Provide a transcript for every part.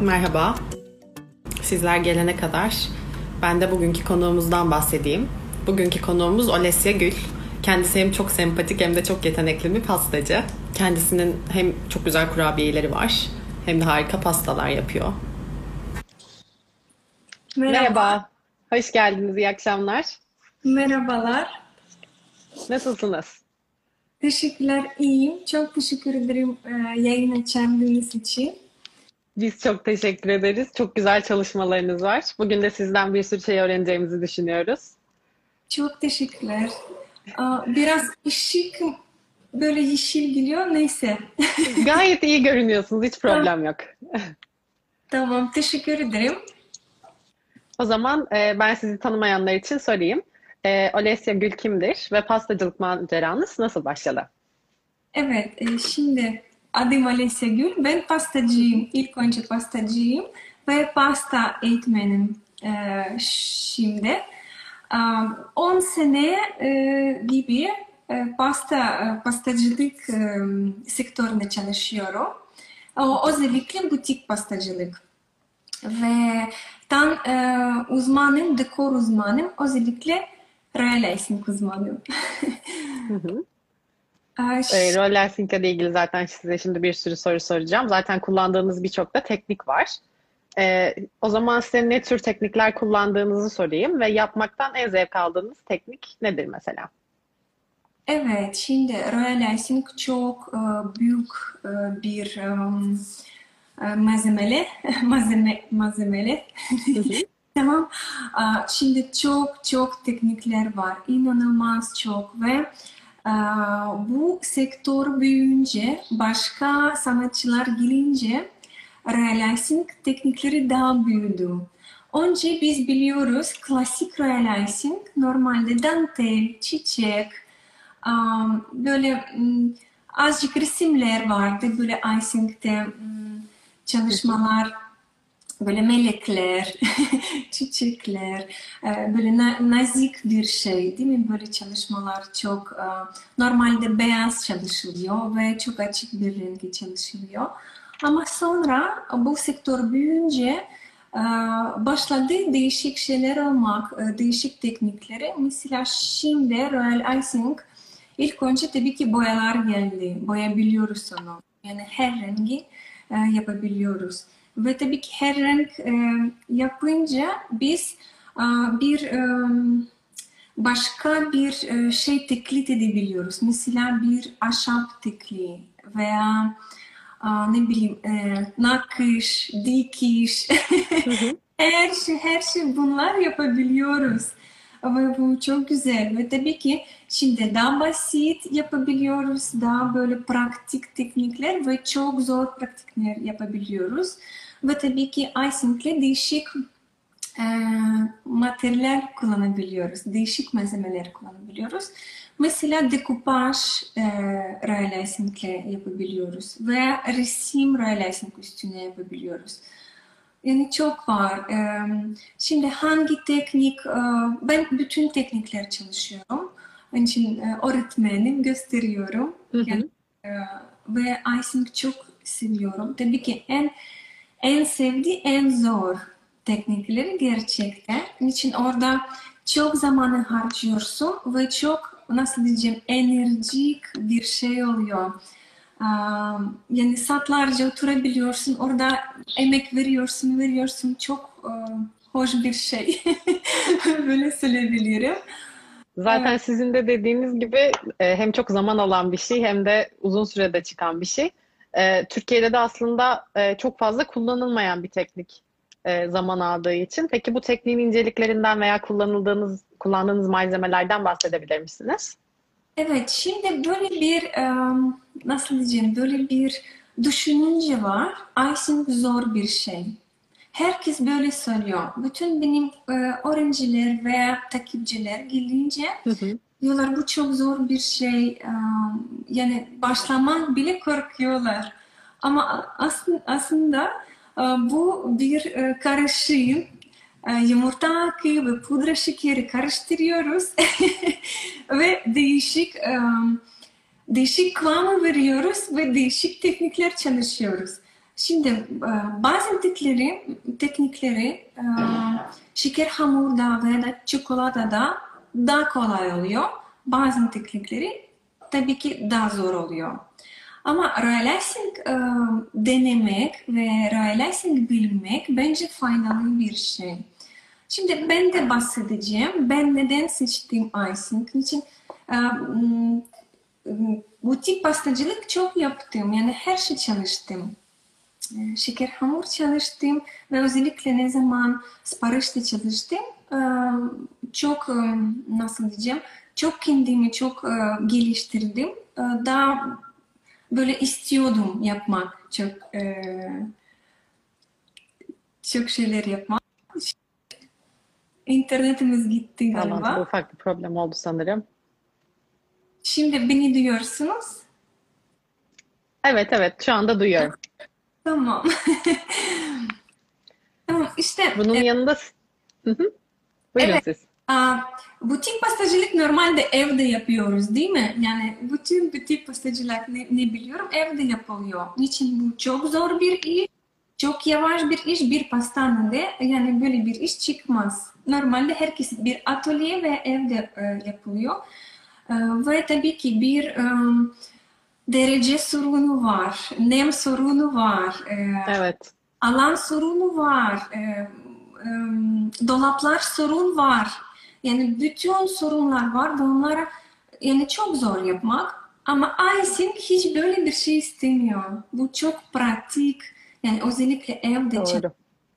Merhaba. Sizler gelene kadar ben de bugünkü konuğumuzdan bahsedeyim. Bugünkü konuğumuz Olesya Gül. Kendisi hem çok sempatik hem de çok yetenekli bir pastacı. Kendisinin hem çok güzel kurabiyeleri var hem de harika pastalar yapıyor. Merhaba. Merhaba. Hoş geldiniz. İyi akşamlar. Merhabalar. Nasılsınız? Teşekkürler. İyiyim. Çok teşekkür ederim e, yayın açardığınız için. Biz çok teşekkür ederiz. Çok güzel çalışmalarınız var. Bugün de sizden bir sürü şey öğreneceğimizi düşünüyoruz. Çok teşekkürler. Biraz ışık böyle yeşil geliyor. Neyse. Gayet iyi görünüyorsunuz. Hiç problem yok. Tamam. Teşekkür ederim. O zaman e, ben sizi tanımayanlar için sorayım. E, Olesya Gül kimdir ve pastacılık maceranız nasıl başladı? Evet. e, Şimdi adım Alesya Gül. Ben pastacıyım. İlk önce pastacıyım ve pasta eğitmenim e, şimdi. Aa, 10 sene e, gibi e, pasta e, pastacılık e, sektöründe çalışıyorum. O, özellikle butik pastacılık. Ve tam e, uzmanım, dekor uzmanım. Özellikle royal icing uzmanım. Hı hı. E, roller sync ile ilgili zaten size şimdi bir sürü soru soracağım. Zaten kullandığınız birçok da teknik var. E, o zaman size ne tür teknikler kullandığınızı sorayım ve yapmaktan en zevk aldığınız teknik nedir mesela? Evet, şimdi Royal Icing çok e, büyük e, bir um, malzemeli, malzeme, malzemeli. Tamam. Şimdi çok çok teknikler var, inanılmaz çok ve bu sektör büyüyünce, başka sanatçılar gelince Royal Icing teknikleri daha büyüdü. Önce biz biliyoruz klasik Royal Icing normalde dantel, çiçek, böyle mm, azıcık resimler vardı böyle icing'de mm, çalışmalar böyle melekler, çiçekler, e, böyle na- nazik bir şey değil mi? Böyle çalışmalar çok e, normalde beyaz çalışılıyor ve çok açık bir rengi çalışılıyor. Ama sonra bu sektör büyüyünce e, başladı değişik şeyler olmak, değişik teknikleri. Mesela şimdi Royal Icing İlk önce tabii ki boyalar geldi. Boyabiliyoruz onu. Yani her rengi yapabiliyoruz. Ve tabii ki her renk e, yapınca biz e, bir e, başka bir e, şey teklit edebiliyoruz. Mesela bir ahşap tekli veya e, ne bileyim e, nakış, dikiş. her şey, her şey bunlar yapabiliyoruz. Ama bu çok güzel ve tabii ki şimdi daha basit yapabiliyoruz, daha böyle pratik teknikler ve çok zor pratikler yapabiliyoruz. Ve tabii ki icing'le değişik e, materyaller kullanabiliyoruz, değişik malzemeler kullanabiliyoruz. Mesela dekupaj e, royal icing'le yapabiliyoruz veya resim royal icing üstüne yapabiliyoruz. Yani çok var. Ee, Şimdi hangi teknik, e, ben bütün teknikler çalışıyorum. Onun için e, öğretmenim, gösteriyorum. Hı hı. Yani, e, ve icing çok seviyorum. Tabii ki en en sevdiği en zor teknikleri gerçekten. İçin orada çok zamanı harcıyorsun ve çok nasıl diyeceğim enerjik bir şey oluyor. Yani saatlerce oturabiliyorsun, orada emek veriyorsun, veriyorsun. Çok hoş bir şey. Böyle söyleyebilirim. Zaten Evet. sizin de dediğiniz gibi e, hem çok zaman alan bir şey hem de uzun sürede çıkan bir şey. E, Türkiye'de de aslında e, çok fazla kullanılmayan bir teknik e, zaman aldığı için. Peki bu tekniğin inceliklerinden veya kullanıldığınız kullandığınız malzemelerden bahsedebilir misiniz? Evet, şimdi böyle bir e, nasıl diyeceğim, böyle bir düşününce var. Icing zor bir şey. Herkes böyle söylüyor. Bütün benim e, öğrenciler veya takipçiler gelince Hı hı. Diyorlar bu çok zor bir şey. Yani başlamak bile korkuyorlar. Ama aslında, bu bir karışım. Yumurta akı ve pudra şekeri karıştırıyoruz ve değişik değişik kıvamı veriyoruz ve değişik teknikler çalışıyoruz. Şimdi bazı teknikleri, teknikleri şeker hamurda veya da çikolatada daha kolay oluyor. Bazı teknikleri tabii ki daha zor oluyor. Ama realizing e, denemek ve realizing bilmek bence faydalı bir şey. Şimdi ben de bahsedeceğim. Ben neden seçtim icing? için e, butik pastacılık çok yaptım. Yani her şey çalıştım. E, şeker hamur çalıştım ve özellikle ne zaman siparişte çalıştım çok nasıl diyeceğim çok kendimi çok geliştirdim. Daha böyle istiyordum yapmak çok çok şeyler yapmak. İnternetimiz gitti galiba. Tamam, ufak bir problem oldu sanırım. Şimdi beni duyuyorsunuz. Evet evet şu anda duyuyorum. Tamam. tamam işte. Bunun e, yanında Buyurun evet, siz. Butik pastacılık normalde evde yapıyoruz değil mi? Yani bütün butik pastacılık ne, ne biliyorum evde yapılıyor. Niçin bu çok zor bir iş, çok yavaş bir iş bir pastanede yani böyle bir iş çıkmaz. Normalde herkes bir atölye ve evde e, yapılıyor. E, ve tabii ki bir e, derece sorunu var, nem sorunu var. E, evet. Alan sorunu var. E, dolaplar sorun var. Yani bütün sorunlar var. Bunlara yani çok zor yapmak. Ama icing hiç böyle bir şey istemiyor. Bu çok pratik. Yani özellikle evde Doğru.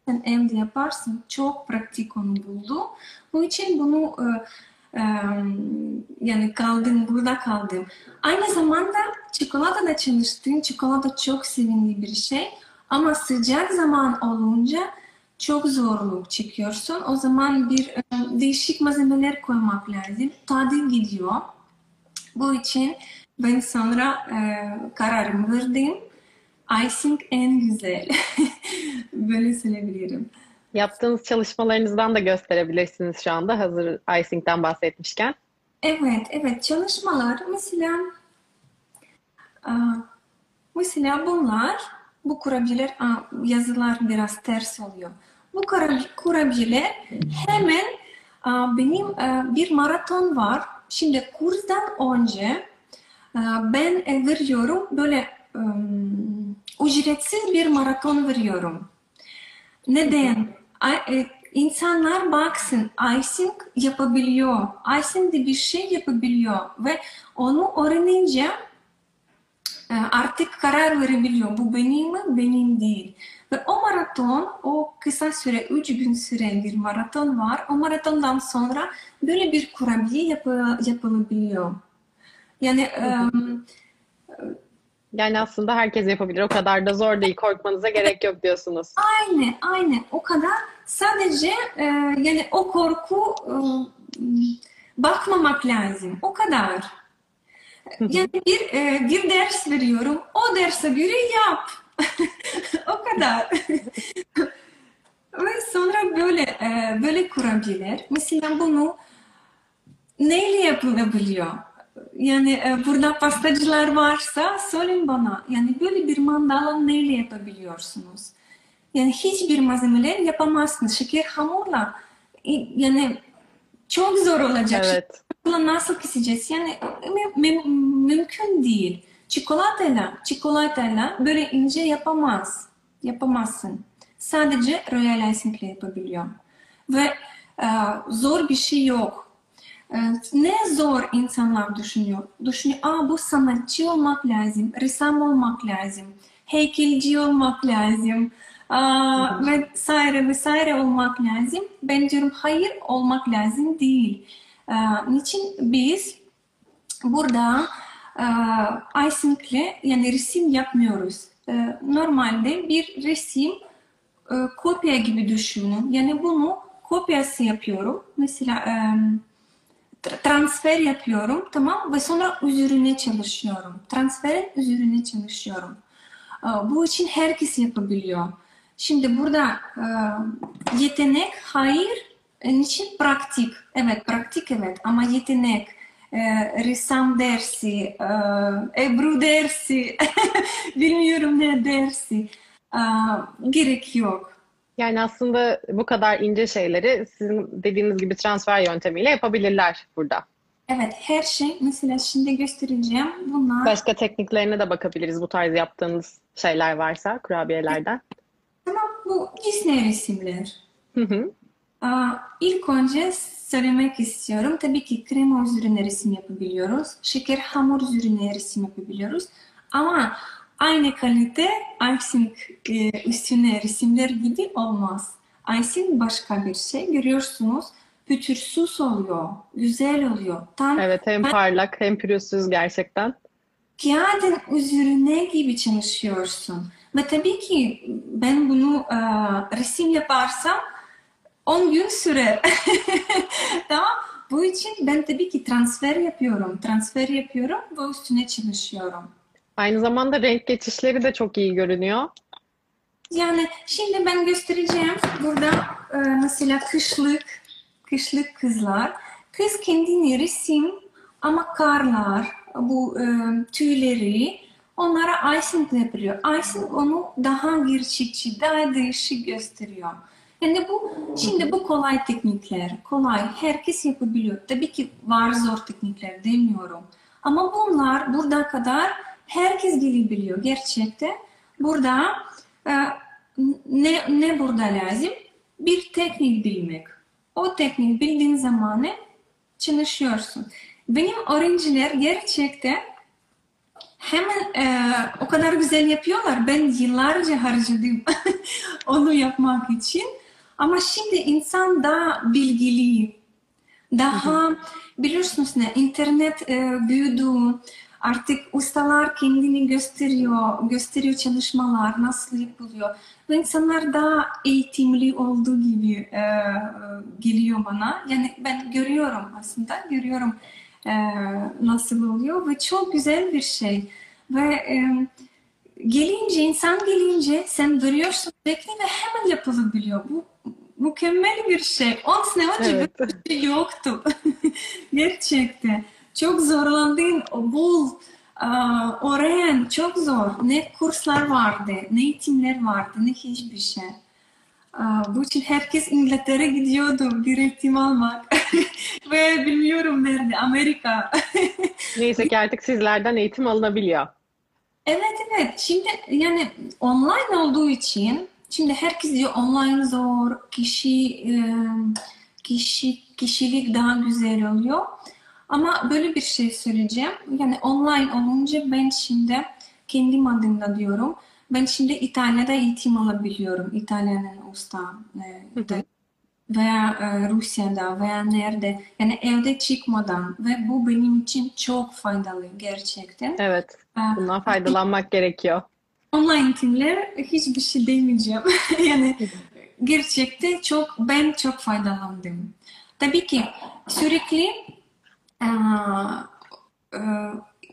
sen evde yaparsın. Çok pratik onu buldu. Bu için bunu e, e, yani kaldım, burada kaldım. Aynı zamanda çikolata da çalıştım. Çikolata çok sevimli bir şey. Ama sıcak zaman olunca çok zorluk çekiyorsun. O zaman bir e, değişik malzemeler koymak lazım. Tadı gidiyor. Bu için ben sonra e, kararımı verdim. Icing en güzel. Böyle söyleyebilirim. Yaptığınız çalışmalarınızdan da gösterebilirsiniz şu anda hazır icing'den bahsetmişken. Evet, evet. Çalışmalar mesela mesela bunlar bu kurabiyeler yazılar biraz ters oluyor. Bu kurabiyeler hemen benim bir maraton var. Şimdi kursdan önce ben e, veriyorum böyle ücretsiz bir maraton veriyorum. Neden? E, insanlar baksın, icing yapabiliyor. Icing de bir şey yapabiliyor ve onu öğrenince e, artık karar verebiliyor. Bu benim mi, benim değil. Ve o maraton, o kısa süre, üç gün süren bir maraton var. O maratondan sonra böyle bir kurabiye yapı, yapılabiliyor. Yani um, yani aslında herkes yapabilir. O kadar da zor değil. Korkmanıza gerek yok diyorsunuz. Aynen, aynen. O kadar. Sadece e, yani o korku e, bakmamak lazım. O kadar. Yani bir e, bir ders veriyorum. O derse göre yap. o kadar. Ve sonra böyle e, böyle kurabiyeler. Mesela bunu neyle yapılabiliyor? Yani e, burada pastacılar varsa söyleyin bana. Yani böyle bir mandala neyle yapabiliyorsunuz? Yani hiçbir malzemeler yapamazsınız. Şeker hamurla yani çok zor olacak. Evet. Nasıl keseceğiz? Yani mü mümkün değil. Çikolatayla, çikolatayla böyle ince yapamaz. Yapamazsın. Sadece royal icing ile yapabiliyor. Ve e, zor bir şey yok. Ee, ne zor insanlar düşünüyor. Düşünüyor, aa bu sanatçı olmak lazım, ressam olmak lazım, heykelci olmak lazım, aa, vesaire vesaire olmak lazım. Ben diyorum hayır olmak lazım değil. Ee, niçin biz burada e, icingle yani resim yapmıyoruz. Ee, normalde bir resim e, kopya gibi düşünün. Yani bunu kopyası yapıyorum. Mesela e, transfer yapıyorum tamam ve sonra üzerine çalışıyorum. Transferin üzerine çalışıyorum. Bu için herkes yapabiliyor. Şimdi burada yetenek hayır, niçin praktik? Evet, praktik evet ama yetenek e, ressam dersi, e, Ebru dersi, bilmiyorum ne dersi. E, gerek yok. Yani aslında bu kadar ince şeyleri sizin dediğiniz gibi transfer yöntemiyle yapabilirler burada. Evet, her şey mesela şimdi göstereceğim. Bunlar Başka tekniklerine de bakabiliriz bu tarz yaptığınız şeyler varsa kurabiyelerden. tamam bu Disney resimler. Hı hı. İlk önce söylemek istiyorum. Tabii ki krema üzerine resim yapabiliyoruz. Şeker hamur üzerine resim yapabiliyoruz. Ama aynı kalite icing e, üstüne resimler gibi olmaz. Icing başka bir şey. Görüyorsunuz pütürsüz oluyor. Güzel oluyor. Tam Evet hem parlak hem pürüzsüz gerçekten. kağıdın üzerine gibi çalışıyorsun. Ve tabii ki ben bunu e, resim yaparsam 10 gün sürer. Tamam. Bu için ben tabii ki transfer yapıyorum. Transfer yapıyorum ve üstüne çalışıyorum. Aynı zamanda renk geçişleri de çok iyi görünüyor. Yani şimdi ben göstereceğim. Burada e, mesela kışlık, kışlık kızlar. Kız kendini resim ama karlar, bu e, tüyleri onlara icing yapıyor. Icing onu daha gerçekçi, daha değişik gösteriyor. Yani bu şimdi bu kolay teknikler, kolay herkes yapabiliyor. Tabii ki var zor teknikler demiyorum. Ama bunlar burada kadar herkes gelebiliyor gerçekten. Burada e, ne ne burada lazım? Bir teknik bilmek. O teknik bildiğin zaman çalışıyorsun. Benim öğrenciler gerçekten hemen e, o kadar güzel yapıyorlar. Ben yıllarca harcadım onu yapmak için. Ama şimdi insan daha bilgili, daha biliyorsunuz ne internet e, büyüdü. Artık ustalar kendini gösteriyor, gösteriyor çalışmalar nasıl yapılıyor. Ve insanlar daha eğitimli olduğu gibi e, geliyor bana. Yani ben görüyorum aslında, görüyorum e, nasıl oluyor ve çok güzel bir şey. Ve e, gelince, insan gelince sen duruyorsun, bekle ve hemen yapılabiliyor. Bu mükemmel bir şey. 10 sene önce Evet. böyle bir şey yoktu. Gerçekten. Çok zorlandın, bul, öğren. Çok zor. Ne kurslar vardı, ne eğitimler vardı, ne hiçbir şey. Bu için herkes İngiltere gidiyordu bir eğitim almak. Ve bilmiyorum nerede, Amerika. Neyse ki artık sizlerden eğitim alınabiliyor. Evet evet. Şimdi yani online olduğu için şimdi herkes diyor online zor, kişi e, kişi kişilik daha güzel oluyor. Ama böyle bir şey söyleyeceğim. Yani online olunca ben şimdi kendim adımda diyorum. Ben şimdi İtalya'da eğitim alabiliyorum. İtalyanın usta e, İtal- veya e, Rusya'da veya nerede. Yani evde çıkmadan ve bu benim için çok faydalı gerçekten. Evet, Ee, bundan faydalanmak gerekiyor. Online eğitimler hiçbir şey demeyeceğim. yani gerçekten çok ben çok faydalandım. Tabii ki sürekli eee,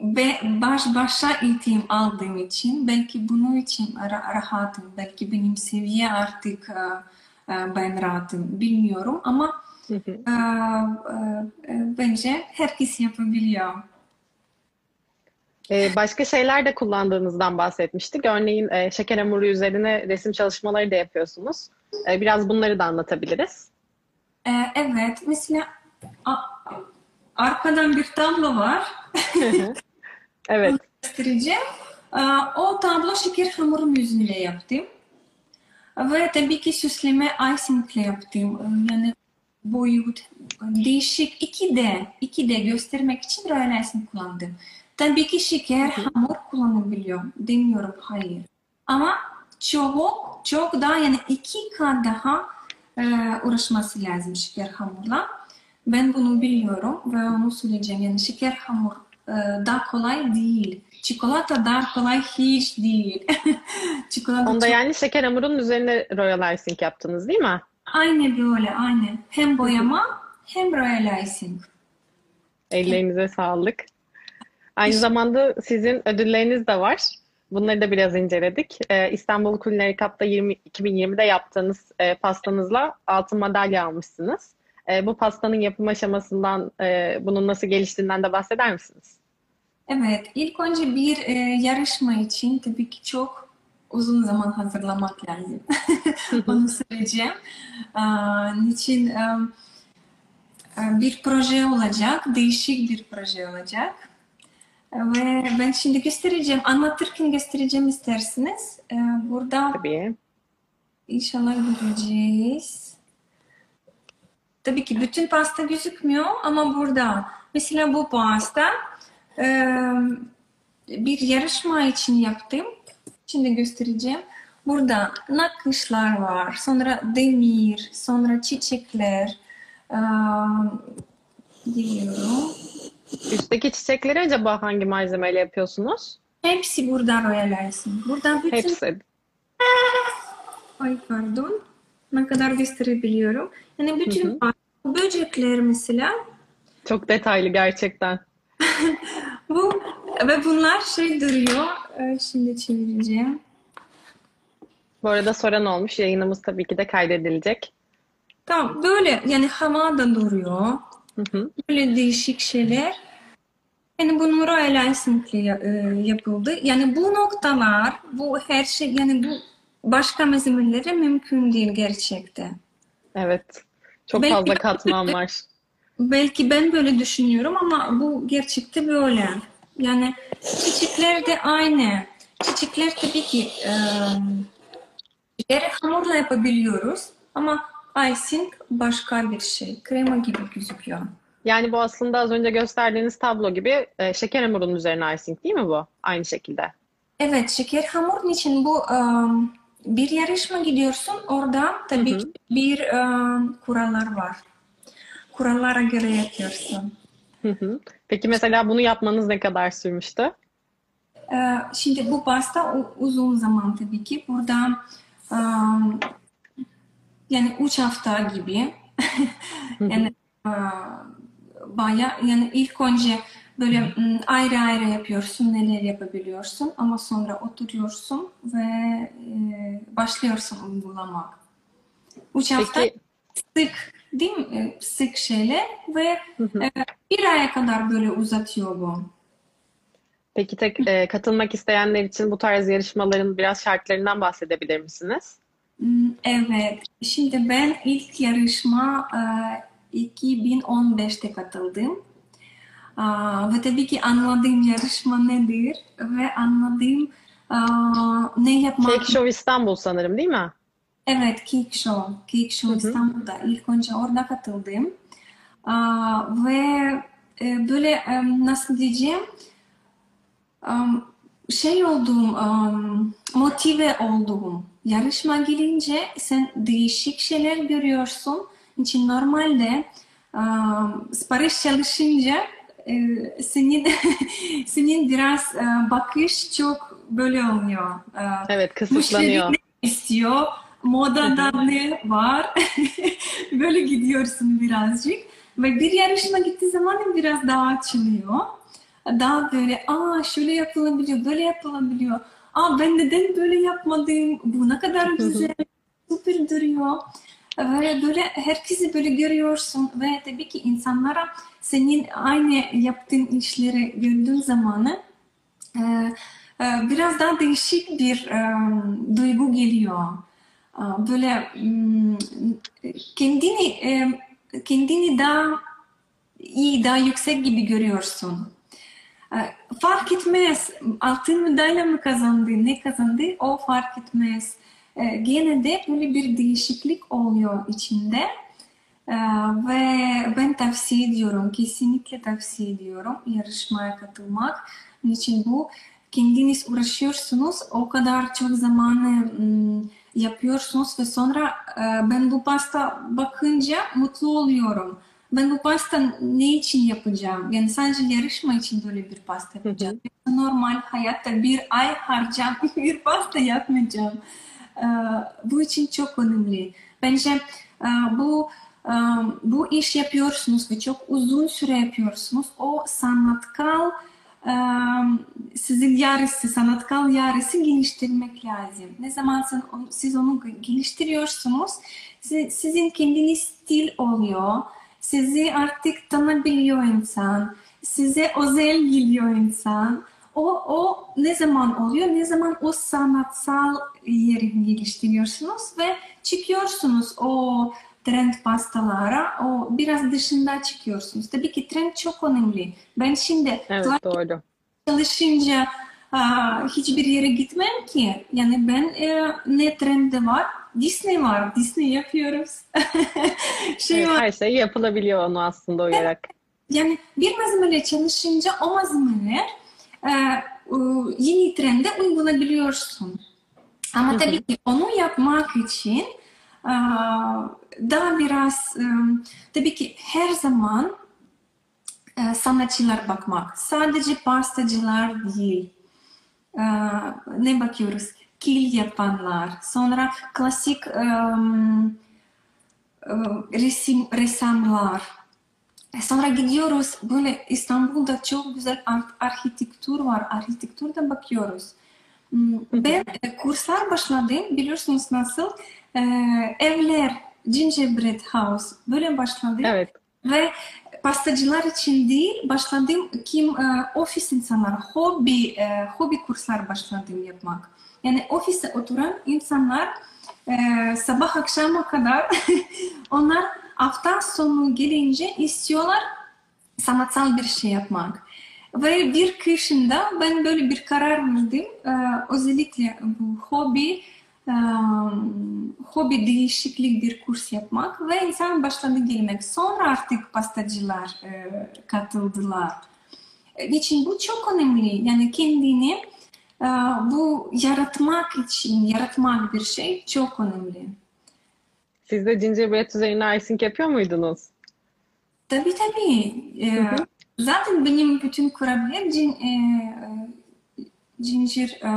be- baş başa eğitim aldığım için belki bunun için ra- rahatım. Belki benim seviye artık eee, ben rahatım bilmiyorum ama hı. eee, eee, bence herkes yapabiliyor. Ee, başka şeyler de kullandığınızdan bahsetmiştik. Örneğin e, şeker hamuru üzerine resim çalışmaları da yapıyorsunuz. Ee, biraz bunları da anlatabiliriz. Eee, evet mesela a- arkadan bir tablo var. Evet, göstereceğim. Ee, O tablo şeker hamurun yüzünde yaptım. Ve tabii ki süsleme icingle yaptım. Ee, Yani boyut, değişik 2D, 2D göstermek için royal icing kullandım. Tabii ki şeker hamur kullanabiliyor. Demiyorum hayır. Ama çok, çok daha yani iki kat daha e, uğraşması lazım şeker hamurla. Ben bunu biliyorum ve onu söyleyeceğim. Yani şeker hamur e, daha kolay değil. Çikolata daha kolay hiç değil. Çikolata onda çok- yani şeker hamurunun üzerine royal icing yaptınız değil mi? aynı böyle aynı. Hem boyama hem royal icing. Ellerinize sağlık. Aynı zamanda sizin ödülleriniz de var. Bunları da biraz inceledik. Ee, İstanbul Culinary Cup'ta 20, 2020'de yaptığınız e, pastanızla altın madalya almışsınız. E, bu pastanın yapım aşamasından, e, bunun nasıl geliştiğinden de bahseder misiniz? Evet, ilk önce bir e, yarışma için tabii ki çok uzun zaman hazırlamak lazım. Onu söyleyeceğim. Aa, niçin e, e, bir proje olacak, değişik bir proje olacak. Ve ben şimdi göstereceğim, anlatırken göstereceğim isterseniz. Ee, burada Tabii. inşallah göreceğiz. Tabii ki bütün pasta gözükmüyor ama burada. Mesela bu pasta e, bir yarışma için yaptım. Şimdi göstereceğim. Burada nakışlar var, sonra demir, sonra çiçekler. Geliyorum. Üstteki çiçekleri acaba hangi malzemeyle yapıyorsunuz? Hepsi burada Royal Ice'in. Burada bütün... Hepsi. Ay pardon. Ne kadar gösterebiliyorum. Yani bütün Hı böcekler mesela Çok detaylı gerçekten. bu ve bunlar şey duruyor. Ee, Şimdi çevireceğim. Bu arada soran olmuş. Yayınımız tabii ki de kaydedilecek. Tamam böyle yani havada duruyor. Hı hı. Böyle değişik şeyler. Yani bu Royal Icing'le ya- e, yapıldı. Yani bu noktalar, bu her şey yani bu başka malzemelere mümkün değil gerçekten. Evet. Çok Belki- fazla katman var. Belki ben böyle düşünüyorum ama bu gerçekte böyle. Yani çiçekler de aynı. Çiçekler tabii ki e, çiçekleri hamurla yapabiliyoruz ama icing başka bir şey. Krema gibi gözüküyor. Yani bu aslında az önce gösterdiğiniz tablo gibi e, şeker hamurunun üzerine icing değil mi bu? Aynı şekilde. Evet, şeker hamurun için bu e, bir yarışma gidiyorsun. Orada tabii Hı hı. ki bir e, kurallar var. Kurallara göre yapıyorsun. Hı hı. Peki mesela bunu yapmanız ne kadar sürmüştü? Ee, Şimdi bu pasta uzun zaman tabii ki. Burada um, yani üç hafta gibi. yani e, baya yani ilk önce böyle m, ayrı ayrı yapıyorsun neler yapabiliyorsun ama sonra oturuyorsun ve e, başlıyorsun uygulamak. Üç hafta Peki sık değil mi? E, Sık şeyler ve Hı hı. e, bir aya kadar böyle uzatıyor bu. Peki tek e, katılmak isteyenler için bu tarz yarışmaların biraz şartlarından bahsedebilir misiniz? Hmm, Evet. Şimdi ben ilk yarışma e, 2015'te katıldım. Aa, Ve tabii ki anladığım yarışma nedir ve anladığım aa, ne yapmak. Cake Show İstanbul sanırım değil mi? Evet, Cake Show. Cake Show Hı hı. İstanbul'da. İlk önce orada katıldım. Aa, ve e, böyle e, nasıl diyeceğim Am, şey olduğum, am, motive olduğum yarışma gelince sen değişik şeyler görüyorsun. için normalde am, sipariş çalışınca e, senin senin biraz e, bakış çok böyle oluyor. E, Evet, kısıtlanıyor. ne istiyor? Modada ne var? Böyle gidiyorsun birazcık. Ve bir yarışma gittiği zaman biraz daha açılıyor. Daha böyle aa şöyle yapılabiliyor, böyle yapılabiliyor. Aa ben neden böyle yapmadım? Bu ne kadar güzel, süper duruyor. Ve böyle herkesi böyle görüyorsun ve tabii ki insanlara senin aynı yaptığın işleri gördüğün zamanı e, e, biraz daha değişik bir e, duygu geliyor. Böyle mm, kendini e, kendini daha iyi, daha yüksek gibi görüyorsun. Fark etmez altın madalya mı kazandı, ne kazandı o fark etmez. E, Gene de böyle bir değişiklik oluyor içinde. Ve ben tavsiye ediyorum, kesinlikle tavsiye ediyorum yarışmaya katılmak. Niçin bu? Kendiniz uğraşıyorsunuz, o kadar çok zamanı ım, yapıyorsunuz ve sonra e, ben bu pasta bakınca mutlu oluyorum. Ben bu pasta ne için yapacağım? Yani sadece yarışma için böyle bir pasta yapacağım. Normal hayatta bir ay harcam bir pasta yapmayacağım. Ee, Bu için çok önemli. Bence e, bu e, bu iş yapıyorsunuz ve çok uzun süre yapıyorsunuz. O sanatkal e, sizin yarısı, sanatkal yarısı geliştirmek lazım. Ne zaman siz onu geliştiriyorsunuz, si- sizin kendiniz stil oluyor. sizi artık tanıyabiliyor insan, size özel geliyor insan. O, o ne zaman oluyor? Ne zaman o sanatsal yeri geliştiriyorsunuz ve çıkıyorsunuz o trend pastalara, o biraz dışında çıkıyorsunuz. Tabii ki trend çok önemli. Ben şimdi Evet doğru. çalışınca aa, hiçbir yere gitmem ki. Yani ben e, ne trende var? Disney var. Disney yapıyoruz. şey Evet, var. her şey yapılabiliyor onu aslında uyarak. Yani bir malzemeyle çalışınca o malzemeler e, e, yeni trende uygulayabiliyorsun. Ama tabii ki onu yapmak için e, daha biraz e, tabii ki her zaman e, sanatçılar bakmak. Sadece pastacılar değil. Ne bakıyoruz? Kil yapanlar. Sonra klasik e, resim ressamlar. E, Sonra gidiyoruz böyle İstanbul'da çok güzel ar- arkitektur var. Arkitekturda bakıyoruz. Ben e, kurslar başladım. Biliyorsunuz nasıl? Evler, gingerbread house böyle başladım. Evet. Ve pastacılar için değil, başladım kim e, ofis insanlar, hobi e, hobi kurslar başladım yapmak. Yani ofise oturan insanlar e, sabah akşama kadar onlar hafta sonu gelince istiyorlar sanatsal bir şey yapmak. Ve bir kışında ben böyle bir karar verdim. E, özellikle bu hobi hobi değişiklik bir kurs yapmak ve insan başladı gelmek. Sonra artık pastacılar e, katıldılar. Için bu çok önemli. Yani kendini e, bu yaratmak için, yaratmak bir şey çok önemli. Siz de gingerbread üzerine icing yapıyor muydunuz? Tabii tabii. Zaten benim bütün kurabiyeler cin, e, ginger, e,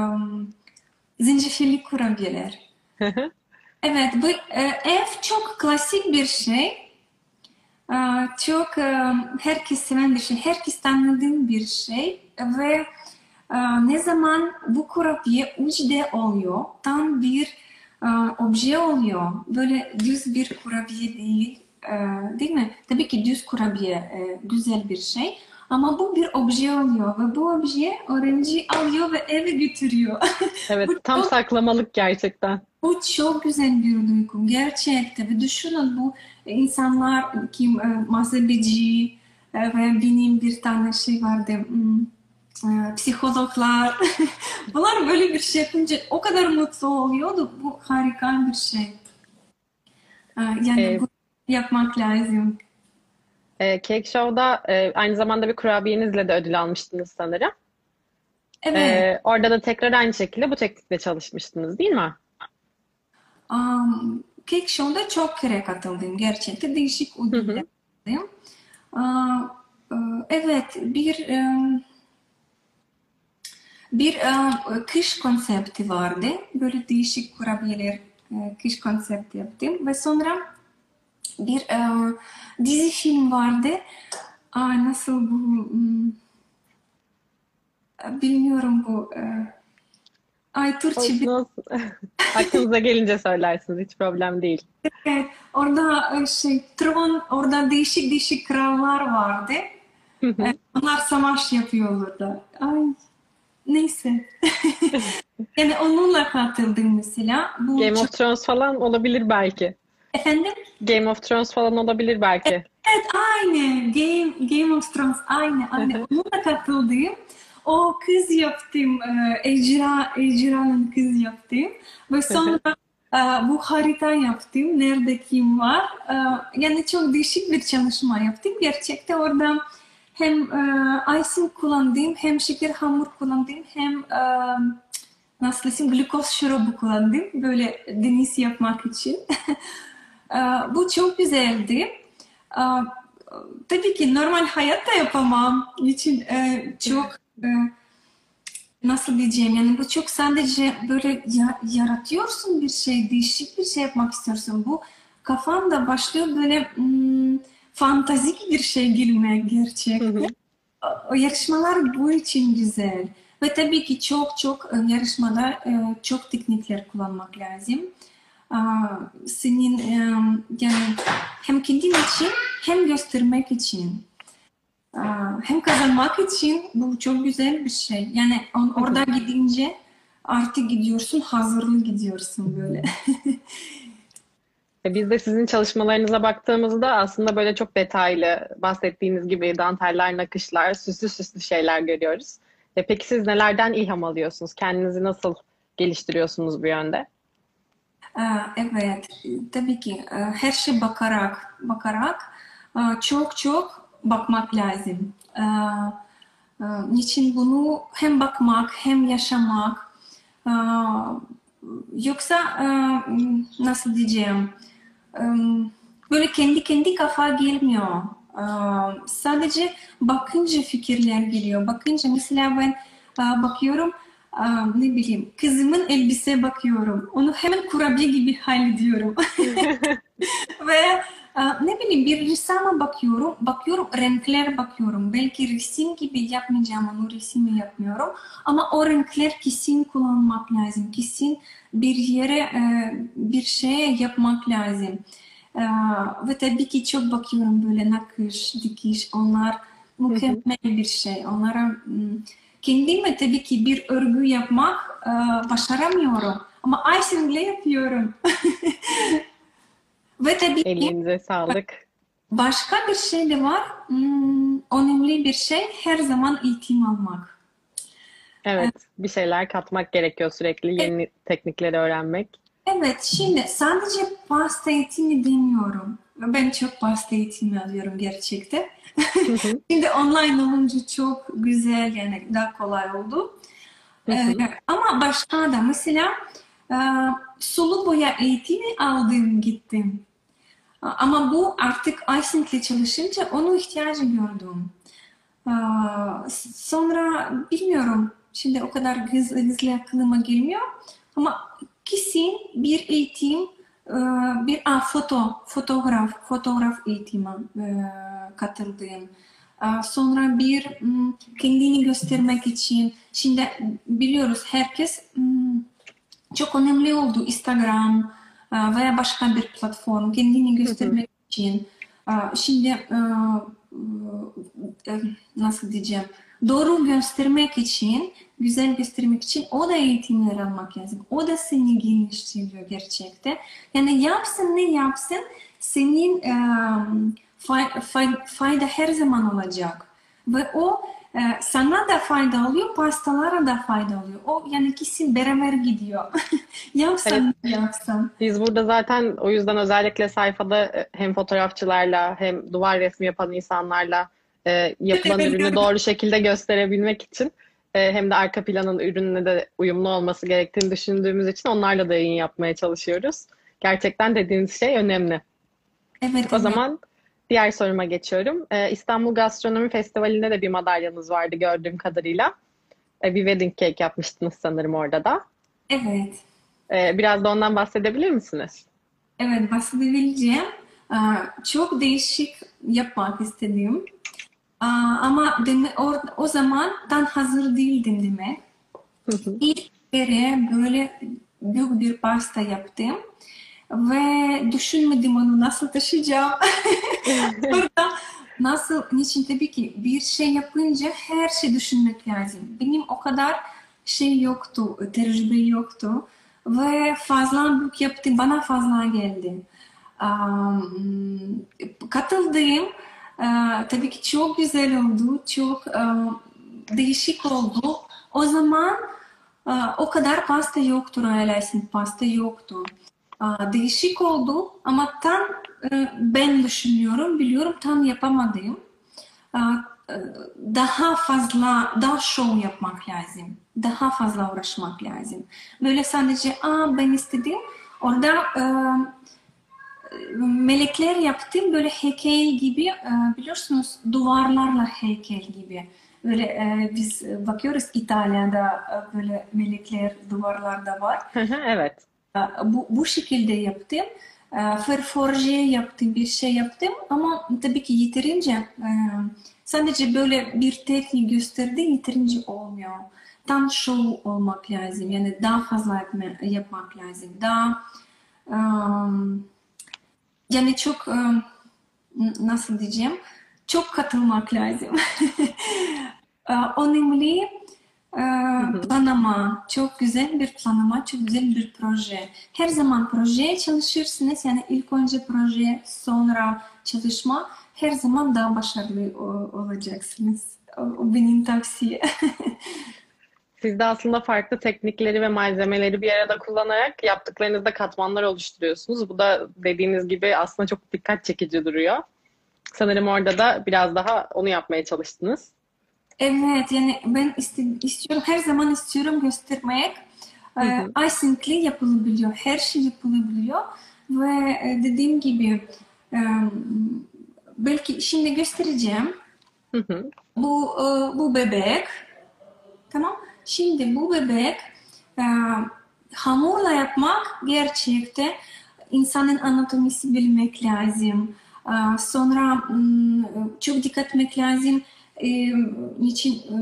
zencefilli kurabiyeler. Evet, bu e, ev çok klasik bir şey. E, çok e, herkes seven bir şey, herkes tanıdığın bir şey ve e, ne zaman bu kurabiye 3D oluyor, tam bir e, obje oluyor. Böyle düz bir kurabiye değil, e, değil mi? Tabii ki düz kurabiye e, güzel bir şey. Ama bu bir obje oluyor ve bu obje öğrenci alıyor ve eve götürüyor. Evet, Bu tam çok saklamalık gerçekten. bu çok güzel bir duygu gerçekten. Ve düşünün bu insanlar kim e, muhasebeci e, ve benim bir tane şey vardı hmm, e, psikologlar. Bunlar böyle bir şey yapınca o kadar mutlu oluyordu. Bu harika bir şey. Yani Ee, bu yapmak lazım e, Cake Show'da e, aynı zamanda bir kurabiyenizle de ödül almıştınız sanırım. evet E, orada da tekrar aynı şekilde bu teknikle çalışmıştınız, değil mi? um, Cake Show'da çok kere katıldım gerçekten değişik ödüller aldım. Aa, e, evet bir e, bir e, kış konsepti vardı. Böyle değişik kurabiyeler e, kış konsepti yaptım ve sonra bir e, dizi film vardı. Aa, nasıl bu hmm, bilmiyorum bu ay Türkçe bir. Aklınıza gelince söylersiniz, hiç problem değil. evet, orada e, şey tron orada değişik değişik krallar vardı. E, onlar savaş yapıyorlardı. Ay neyse. Yani onunla katıldım mesela. Bu Game çok of Thrones falan olabilir belki. Efendim Game of Thrones falan olabilir belki. Evet aynı Game Game of Thrones aynı aynı onunla katıldım. O kız yaptım. e, Ejra Ejra'nın kız yaptım ve sonra e, bu harita yaptım. Nerede kim var? E, Yani çok değişik bir çalışma yaptım. Gerçekten orada hem icing kullandım, hem şeker hamur kullandım, hem nasıl desem glukoz şurubu kullandım. Böyle deniz yapmak için. E, Bu çok güzeldi. E, Tabii ki normal hayatta yapamam. için e, çok e, nasıl diyeceğim yani bu çok sadece böyle ya- yaratıyorsun bir şey, değişik bir şey yapmak istiyorsun. Bu kafanda başlıyor böyle hmm, fantastik bir şey girmeye Hı hı. O, yarışmalar bu için güzel. Ve tabii ki çok çok e, yarışmada çok teknikler kullanmak lazım. Senin yani hem kendin için hem göstermek için hem kazanmak için bu çok güzel bir şey. Yani orada gidince artık gidiyorsun, hazırlı gidiyorsun böyle. E, biz de sizin çalışmalarınıza baktığımızda aslında böyle çok detaylı bahsettiğiniz gibi danteller, nakışlar, süslü süslü şeyler görüyoruz. E peki siz nelerden ilham alıyorsunuz? Kendinizi nasıl geliştiriyorsunuz bu yönde? Evet, tabii ki her şey bakarak, bakarak çok çok bakmak lazım. Niçin bunu hem bakmak hem yaşamak yoksa nasıl diyeceğim böyle kendi kendi kafa gelmiyor. Sadece bakınca fikirler geliyor. Bakınca mesela ben bakıyorum ne bileyim kızımın elbise bakıyorum. Onu hemen kurabiye gibi hallediyorum. Veya ne bileyim bir resama bakıyorum. Bakıyorum renkler bakıyorum. Belki resim gibi yapmayacağım onu resimi yapmıyorum. Ama o renkler kesin kullanmak lazım. Kesin bir yere bir şey yapmak lazım. Ve tabii ki çok bakıyorum böyle nakış, dikiş. Onlar mükemmel bir şey. Onlara kendime tabii ki bir örgü yapmak başaramıyorum. Ama icing'le yapıyorum. Ve tabii Elinize sağlık. Başka bir şey de var. Hmm, önemli bir şey her zaman eğitim almak. Evet, bir şeyler katmak gerekiyor sürekli. Yeni evet. teknikleri öğrenmek. Evet, şimdi sadece pasta eğitimi demiyorum. Ben çok pasta eğitimi alıyorum gerçekten. şimdi online olunca çok güzel yani daha kolay oldu. ee, ama başka da mesela e, sulu boya eğitimi aldım gittim. Ama bu artık Aysink'le çalışınca onu ihtiyacı gördüm. Sonra bilmiyorum, şimdi o kadar hızlı, hızlı aklıma gelmiyor. Ama kesin bir eğitim, bir a, foto, fotoğraf, fotoğraf eğitimi katıldım. Sonra bir kendini göstermek için, şimdi biliyoruz herkes çok önemli oldu Instagram, veya başka bir platform kendini göstermek için şimdi nasıl diyeceğim doğru göstermek için güzel göstermek için o da eğitimler almak lazım. O da seni geliştiriyor gerçekten. Yani yapsın ne yapsın senin fayda her zaman olacak. Ve o ee, sana da fayda oluyor, pastalara da fayda oluyor. O yani kesin beraber gidiyor. yapsan evet. yapsan. Biz burada zaten o yüzden özellikle sayfada e, hem fotoğrafçılarla hem duvar resmi yapan insanlarla e, yapılan ürünü doğru şekilde gösterebilmek için e, hem de arka planın ürününe de uyumlu olması gerektiğini düşündüğümüz için onlarla da yayın yapmaya çalışıyoruz. Gerçekten dediğiniz şey önemli. Evet. O evet. zaman Diğer soruma geçiyorum. Ee, İstanbul Gastronomi Festivali'nde de bir madalyanız vardı gördüğüm kadarıyla. Ee, bir wedding cake yapmıştınız sanırım orada da. Evet. Ee, biraz da ondan bahsedebilir misiniz? Evet, bahsedebileceğim. Ee, çok değişik yapmak istedim. Ama deme, o, o zaman tam hazır değildim demek. İlk kere böyle büyük bir pasta yaptım ve düşünmedim onu nasıl taşıyacağım. Burada nasıl, niçin tabii ki bir şey yapınca her şey düşünmek lazım. Benim o kadar şey yoktu, tecrübe yoktu ve fazla büyük yaptım, bana fazla geldi. Um, katıldığım uh, tabii ki çok güzel oldu, çok uh, değişik oldu. O zaman uh, o kadar pasta yoktu, Royal pasta yoktu değişik oldu ama tam e, ben düşünüyorum, biliyorum tam yapamadım. E, daha fazla, daha show yapmak lazım. Daha fazla uğraşmak lazım. Böyle sadece Aa, ben istedim. Orada e, melekler yaptım. Böyle heykel gibi biliyorsunuz duvarlarla heykel gibi. Böyle e, biz bakıyoruz İtalya'da böyle melekler duvarlarda var. evet. Bu, bu şekilde yaptım. Ferforje yaptım, bir şey yaptım ama tabii ki yeterince sadece böyle bir teknik gösterdi yeterince olmuyor. Tam show olmak lazım. Yani daha fazla yapma, yapmak lazım. Daha Am, yani çok am, nasıl diyeceğim? Çok katılmak lazım. E, planlama, çok güzel bir planlama, çok güzel bir proje. Her zaman projeye çalışırsınız. Yani ilk önce proje, sonra çalışma. Her zaman daha başarılı o- olacaksınız. O, o benim tavsiye. Siz de aslında farklı teknikleri ve malzemeleri bir arada kullanarak yaptıklarınızda katmanlar oluşturuyorsunuz. Bu da dediğiniz gibi aslında çok dikkat çekici duruyor. Sanırım orada da biraz daha onu yapmaya çalıştınız. Evet, yani ben iste- istiyorum, her zaman istiyorum göstermek. Hı Ee, hı. icing'li yapılabiliyor, her şey yapılabiliyor ve e, dediğim gibi e, belki şimdi göstereceğim. Hı hı. Bu e, bu bebek, tamam? Şimdi bu bebek e, hamurla yapmak gerçekte insanın anatomisi bilmek lazım. E, Sonra çok dikkat etmek lazım. E, Niçin e,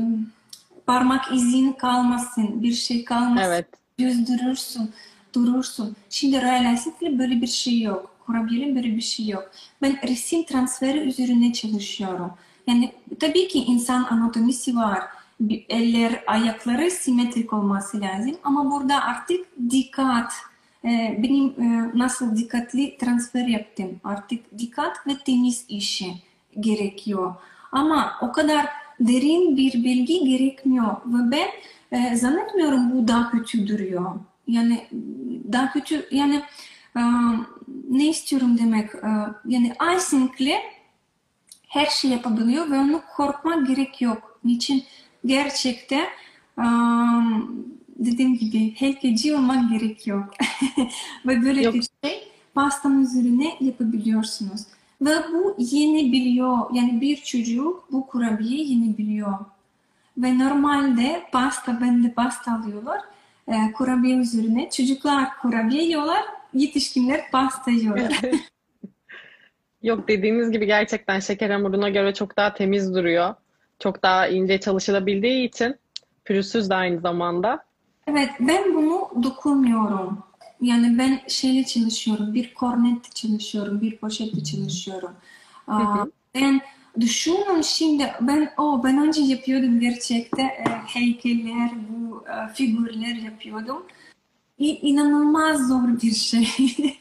parmak izin kalmasın, bir şey kalmasın. Evet. Düz durursun, durursun. Şimdi realistikle böyle bir şey yok. Kurabiyeli böyle bir şey yok. Ben resim transferi üzerine çalışıyorum. Yani tabii ki insan anatomisi var. Eller, ayakları simetrik olması lazım. Ama burada artık dikkat. e, Benim e, nasıl dikkatli transfer yaptım. Artık dikkat ve temiz işi gerekiyor. Ama o kadar derin bir bilgi gerekmiyor. Ve ben e, zannetmiyorum bu daha kötü duruyor. Yani daha kötü yani e, ne istiyorum demek e, yani icing'le her şey yapabiliyor ve onu korkmak gerek yok. Niçin gerçekte dediğim gibi heykeci olmak gerek yok. ve böyle Yok. bir şey pastanın üzerine yapabiliyorsunuz. Ve bu yenebiliyor. Yani bir çocuk bu kurabiye yenebiliyor. Ve normalde pasta, bende pasta alıyorlar. E, kurabiye üzerine. Çocuklar kurabiye yiyorlar. Yetişkinler pasta yiyorlar. Yok dediğiniz gibi gerçekten şeker hamuruna göre çok daha temiz duruyor. Çok daha ince çalışılabildiği için pürüzsüz de aynı zamanda. Evet, ben bunu dokunmuyorum. Yani ben şeyle çalışıyorum, bir kornette çalışıyorum, bir poşette çalışıyorum. Hı ben düşünün şimdi, ben o ben önce yapıyordum gerçekte e, heykeller, bu e, figürler yapıyordum. İnanılmaz zor bir şey.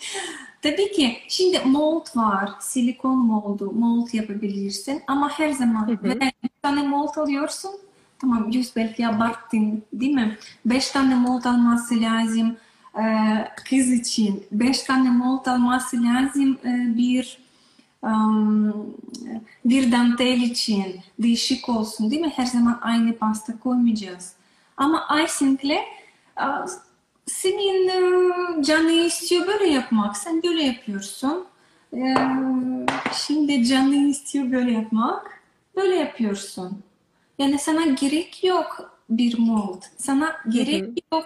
Tabii ki şimdi mold var, silikon moldu, mold yapabilirsin ama her zaman Hı tane mold alıyorsun, tamam yüz belki abarttın değil mi? Beş tane mold alması lazım e, kız için, beş tane mold alması lazım e, bir um, bir dantel için değişik olsun değil mi? Her zaman aynı pasta koymayacağız. Ama icing'le a, senin e, canı istiyor böyle yapmak. Sen böyle yapıyorsun. E, Şimdi canı istiyor böyle yapmak. Böyle yapıyorsun. Yani sana gerek yok bir mold. Sana gerek yok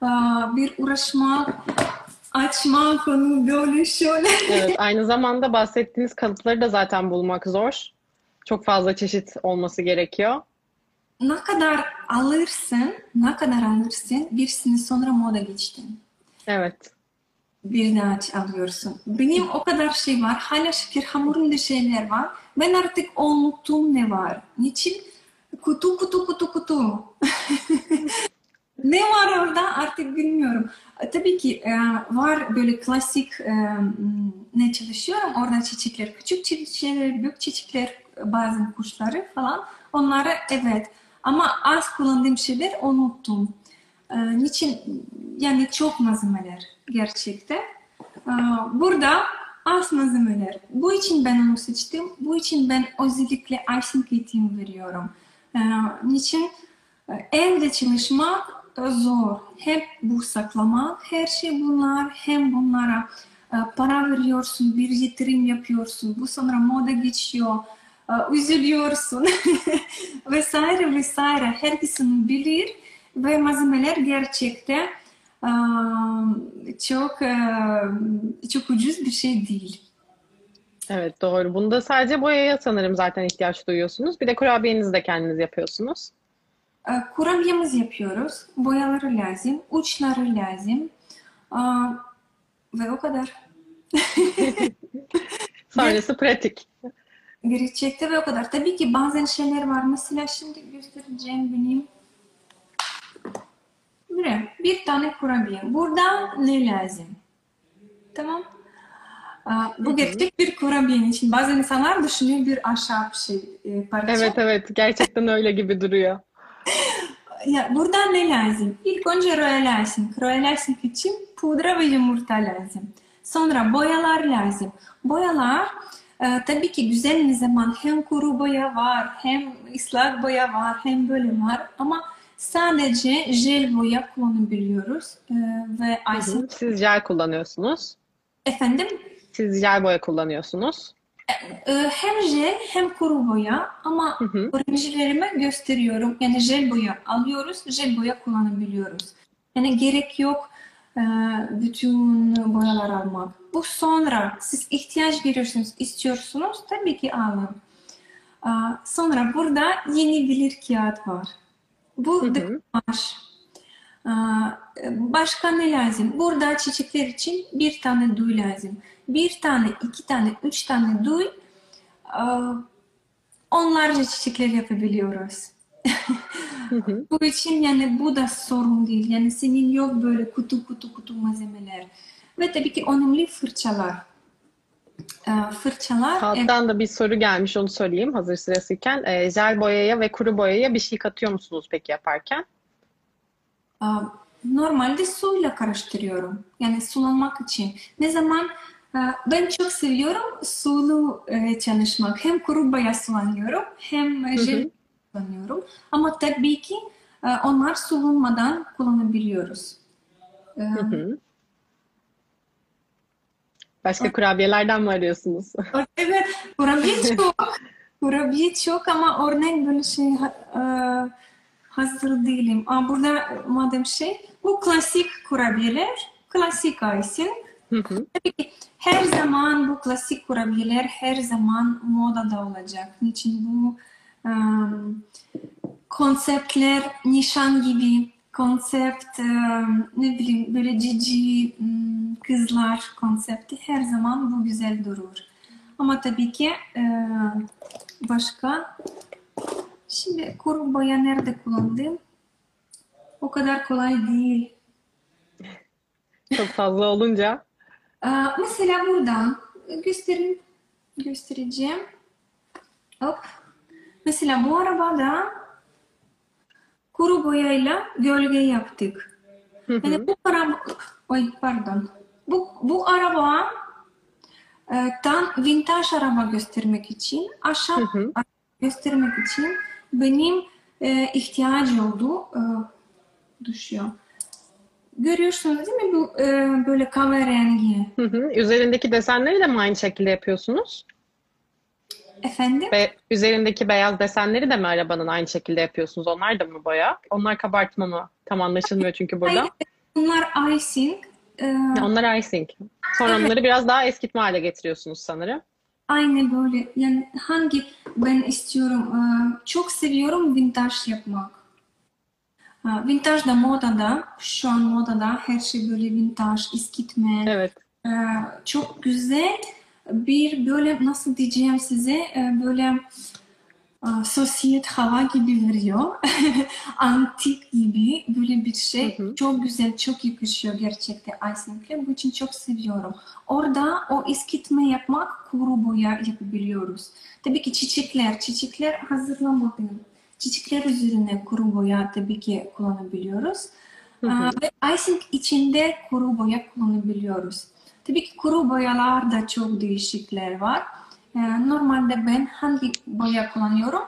aa, bir uğraşmak, açmak onu böyle şöyle. Evet, aynı zamanda bahsettiğiniz kalıpları da zaten bulmak zor. Çok fazla çeşit olması gerekiyor. Ne kadar alırsın, ne kadar alırsın, bir sene sonra moda geçtin. Evet. Bir daha alıyorsun. Benim o kadar şey var. Hala şeker hamurunda şeyler var. Ben artık unuttum ne var. Niçin? Kutu kutu kutu kutu. Ne var orada artık bilmiyorum. E, Tabii ki e, var böyle klasik e, ne çalışıyorum. Orada çiçekler, küçük çiçekler, büyük çiçekler, bazı kuşları falan. Onları evet. Ama az kullandığım şeyler unuttum. Niçin? Yani çok malzemeler gerçekte. Burada az malzemeler. Bu için ben onu seçtim. Bu için ben özellikle icing eğitim veriyorum. E, niçin? E, Evde çalışmak zor. Hep bu saklamak, her şey bunlar. Hem bunlara e, para veriyorsun, bir yatırım yapıyorsun. Bu sonra moda geçiyor. e, Üzülüyorsun. vesaire vesaire. Herkesin bilir ve malzemeler gerçekte e, çok çok ucuz bir şey değil. Evet doğru. Bunda sadece boyaya sanırım zaten ihtiyaç duyuyorsunuz. Bir de kurabiyenizi de kendiniz yapıyorsunuz. Kurabiyemizi yapıyoruz. Boyaları lazım, uçları lazım. Ve o kadar. Sonrası pratik. Gerçekte ve o kadar. Tabii ki bazen şeyler var. Mesela şimdi göstereceğim benim. Buraya bir tane kurabiye. Burada ne lazım? Tamam. Bu gerçek bir kurabiyenin için. Bazen insanlar düşünüyor bir ahşap şey e, parça. Evet evet gerçekten öyle gibi duruyor. Ya burada ne lazım? İlk önce royal icing. Royal icing için pudra ve yumurta lazım. Sonra boyalar lazım. Boyalar e, tabii ki güzel ne zaman hem kuru boya var, hem ıslak boya var, hem böyle var. Ama sadece jel boya kullanabiliyoruz. E, ve hı. Siz jel kullanıyorsunuz. efendim Siz jel boya kullanıyorsunuz. e, hem jel hem kuru boya ama Hı hı. öğrencilerime gösteriyorum. Yani jel boya alıyoruz, jel boya kullanabiliyoruz. Yani gerek yok e, bütün boyalar almak. Bu sonra siz ihtiyaç görüyorsunuz, istiyorsunuz tabii ki alın. Aa, Sonra burada yeni bilir kağıt var. Bu dekopaj. Aa, Başka ne lazım? Burada çiçekler için bir tane duy lazım. Bir tane, iki tane, üç tane duy. aa, Onlarca çiçekler yapabiliyoruz. Bu için yani bu da sorun değil. Yani senin yok böyle kutu kutu kutu malzemeler. Ve tabii ki önemli fırçalar. Aa, Fırçalar evet, Alttan da bir soru gelmiş onu sorayım hazır sırasıyken. Ee, jel boyaya ve kuru boyaya bir şey katıyor musunuz peki yaparken? aa, normalde suyla karıştırıyorum. Yani sulanmak için. Ne zaman aa, ben çok seviyorum sulu e, çalışmak. Hem kuru boya sulanıyorum hem jel kullanıyorum. Ama tabii ki e, onlar sulanmadan kullanabiliyoruz. Hı hı. Başka kurabiyelerden mi arıyorsunuz? Evet, kurabiye çok. Kurabiye çok ama örnek böyle şey e, hazır değilim. Aa, burada madem şey, bu klasik kurabiyeler, klasik hı. Tabii ki her zaman bu klasik kurabiyeler her zaman modada olacak. Niçin bu em, konseptler nişan gibi konsept em, ne bileyim böyle cici em, kızlar konsepti her zaman bu güzel durur. Ama tabii ki e, başka şimdi kuru boya nerede kullandım? O kadar kolay değil. Çok fazla olunca. Aa, mesela buradan göstereyim, göstereceğim. Hop. Mesela bu arabada kuru boyayla gölge yaptık. Hı Yani hı. bu araba, oy pardon. Bu, bu araba e, tam vintage araba göstermek için, Hı ahşap hı. araba göstermek için benim e, ihtiyacı oldu. E, düşüyor. Görüyorsunuz değil mi bu e, böyle kahverengi? Hı hı. Üzerindeki desenleri de mi aynı şekilde yapıyorsunuz? Efendim? Ve üzerindeki beyaz desenleri de mi arabanın aynı şekilde yapıyorsunuz? Onlar da mı boya? Onlar kabartma mı? Tam anlaşılmıyor çünkü burada. Hayır, bunlar icing. E, Ya Onlar icing. Sonra Evet. onları biraz daha eskitme hale getiriyorsunuz sanırım. aynı böyle. Yani hangi ben istiyorum. e, çok seviyorum vintage yapmak. Vintage da modada. Şu an modada her şey böyle vintage, eskitme. Evet. Ee, çok güzel bir böyle nasıl diyeceğim size e, böyle e, sosyet hava gibi veriyor. Antik gibi böyle bir şey. Hı hı. Çok güzel, çok yakışıyor gerçekten Aysenk'le. Bu için çok seviyorum. Orada o eskitme yapmak, kuru boya yapabiliyoruz. Tabii ki çiçekler, çiçekler hazırlamadım. Çiçekler üzerine kuru boya tabii ki kullanabiliyoruz. Hı hı. Ve icing içinde kuru boya kullanabiliyoruz. Tabii ki kuru boyalarda çok değişikler var. Ee, Normalde ben hangi boya kullanıyorum?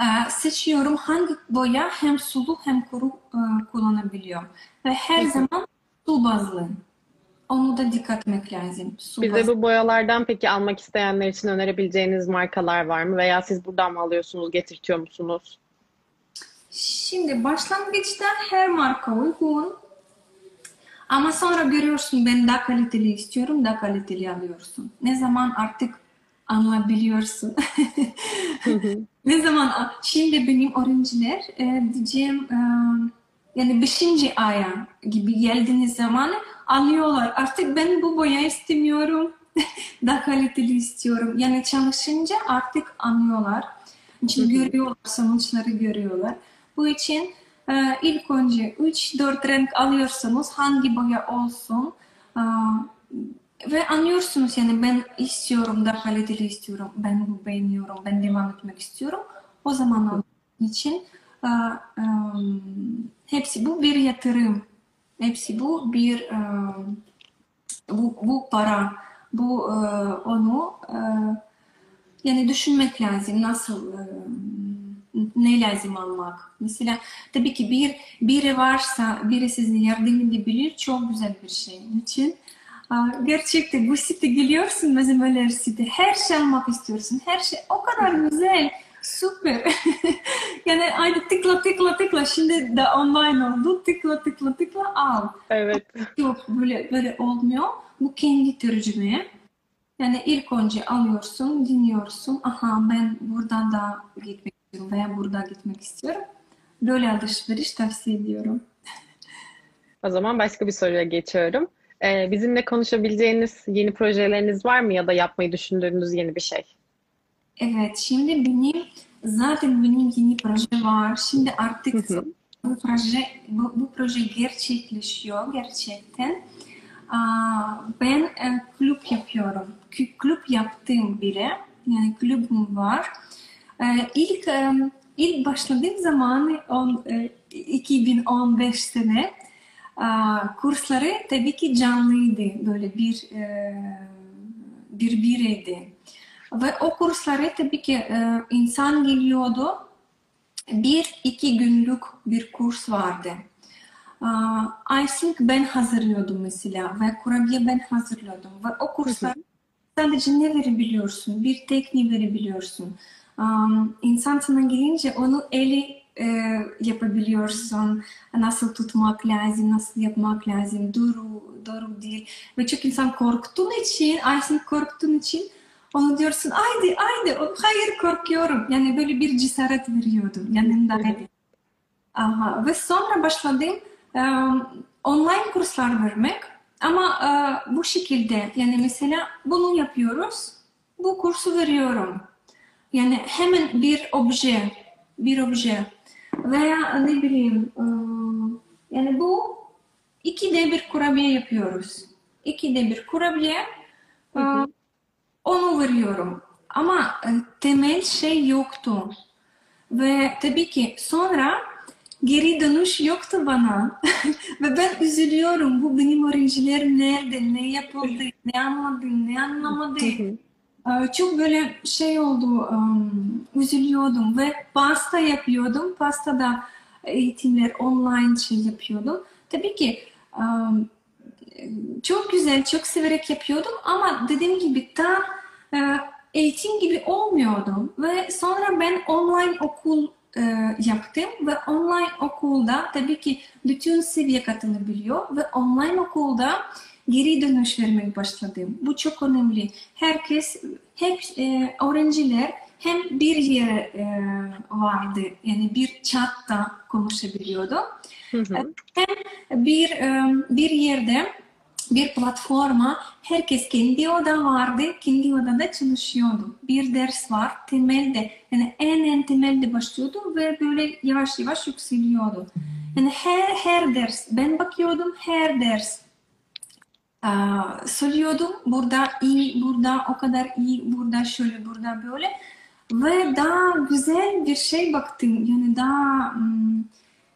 Ee, Seçiyorum hangi boya hem sulu hem kuru e, kullanabiliyorum. Ve her hı. zaman su bazlı. Onu da dikkat etmek lazım. Su Bize bazlı. bu boyalardan peki almak isteyenler için önerebileceğiniz markalar var mı? Veya siz buradan mı alıyorsunuz, getirtiyor musunuz? Şimdi başlangıçta her marka uygun. Ama sonra görüyorsun ben daha kaliteli istiyorum, daha kaliteli alıyorsun. Ne zaman artık anlayabiliyorsun. Ne zaman şimdi benim öğrenciler e, diyeceğim e, yani beşinci aya gibi geldiğiniz zaman alıyorlar. Artık ben bu boya istemiyorum. Daha kaliteli istiyorum. Yani çalışınca artık anlıyorlar. Çünkü görüyorlar, sonuçları görüyorlar. Bu için ilk önce 3-4 renk alıyorsunuz. Hangi boya olsun. E, ve anlıyorsunuz yani ben istiyorum, daha kaliteli istiyorum. Ben bu beğeniyorum, ben devam etmek istiyorum. O zaman onun için e, e, hepsi bu bir yatırım. Hepsi bu bir e, bu, bu para. Bu onu yani düşünmek lazım. Nasıl ne lazım almak? Mesela tabii ki bir biri varsa biri size yardım edebilir çok güzel bir şey. için gerçekten bu site geliyorsun malzemeler site her şey almak istiyorsun. Her şey o kadar güzel. Süper. yani aynı tıkla tıkla tıkla şimdi de online oldu. Tıkla tıkla tıkla al. Evet. Yok böyle böyle olmuyor. Bu kendi tercüme. Yani ilk önce alıyorsun, dinliyorsun. Aha ben buradan da gitmek istiyorum veya burada gitmek istiyorum. Böyle alışveriş tavsiye ediyorum. O zaman başka bir soruya geçiyorum. Ee, bizimle konuşabileceğiniz yeni projeleriniz var mı ya da yapmayı düşündüğünüz yeni bir şey? Evet, şimdi benim zaten benim yeni proje var. Şimdi artık bu proje bu, bu proje gerçekleşiyor gerçekten. Ben e, kulüp yapıyorum. Kulüp yaptım bile. Yani kulübüm var. E, ilk e, ilk başladığım zaman 2015 sene kursları tabii ki canlıydı. Böyle bir bir bireydi. Ve o kurslara tabii ki insan geliyordu. Bir iki günlük bir kurs vardı. I think ben hazırlıyordum mesela ve kurabiye ben hazırlıyordum ve o kurslar sadece ne verebiliyorsun? Bir tekniği verebiliyorsun. Um, insan sana gelince onu eli e, yapabiliyorsun. Nasıl tutmak lazım, nasıl yapmak lazım, doğru, doğru değil. Ve çok insan korktuğun için, think korktuğun için onu diyorsun, haydi, haydi, hayır korkuyorum. Yani böyle bir cesaret veriyordum yanındaydı. Aha. Ve sonra başladım online kurslar vermek ama bu şekilde yani mesela bunu yapıyoruz bu kursu veriyorum yani hemen bir obje bir obje. Veya ne bileyim yani bu iki de bir kurabiye yapıyoruz. İki de bir kurabiye onu veriyorum. Ama temel şey yoktu. Ve tabii ki sonra geri dönüş yoktu bana. Ve ben üzülüyorum. Bu benim öğrencilerim nerede, ne yapıldı, ne anladı, ne anlamadı. Çok böyle şey oldu, üzülüyordum ve pasta yapıyordum. Pasta da eğitimler online şey yapıyordum. Tabii ki çok güzel, çok severek yapıyordum ama dediğim gibi tam eğitim gibi olmuyordum. Ve sonra ben online okul e, yaptım ve online okulda tabii ki bütün seviye katılabiliyor ve online okulda geri dönüş vermeye başladım. Bu çok önemli. Herkes, hep e, öğrenciler hem bir yer e, vardı, yani bir chatta konuşabiliyordu. Hı hı. Hem bir e, bir yerde bir platforma herkes kendi oda vardı, kendi odada çalışıyordu. Bir ders var, temelde, yani en en temelde başlıyordu ve böyle yavaş yavaş yükseliyordu. Yani her her ders, ben bakıyordum her ders söylüyordum. Burada iyi, burada o kadar iyi, burada şöyle, burada böyle. Ve daha güzel bir şey baktım. Yani daha um,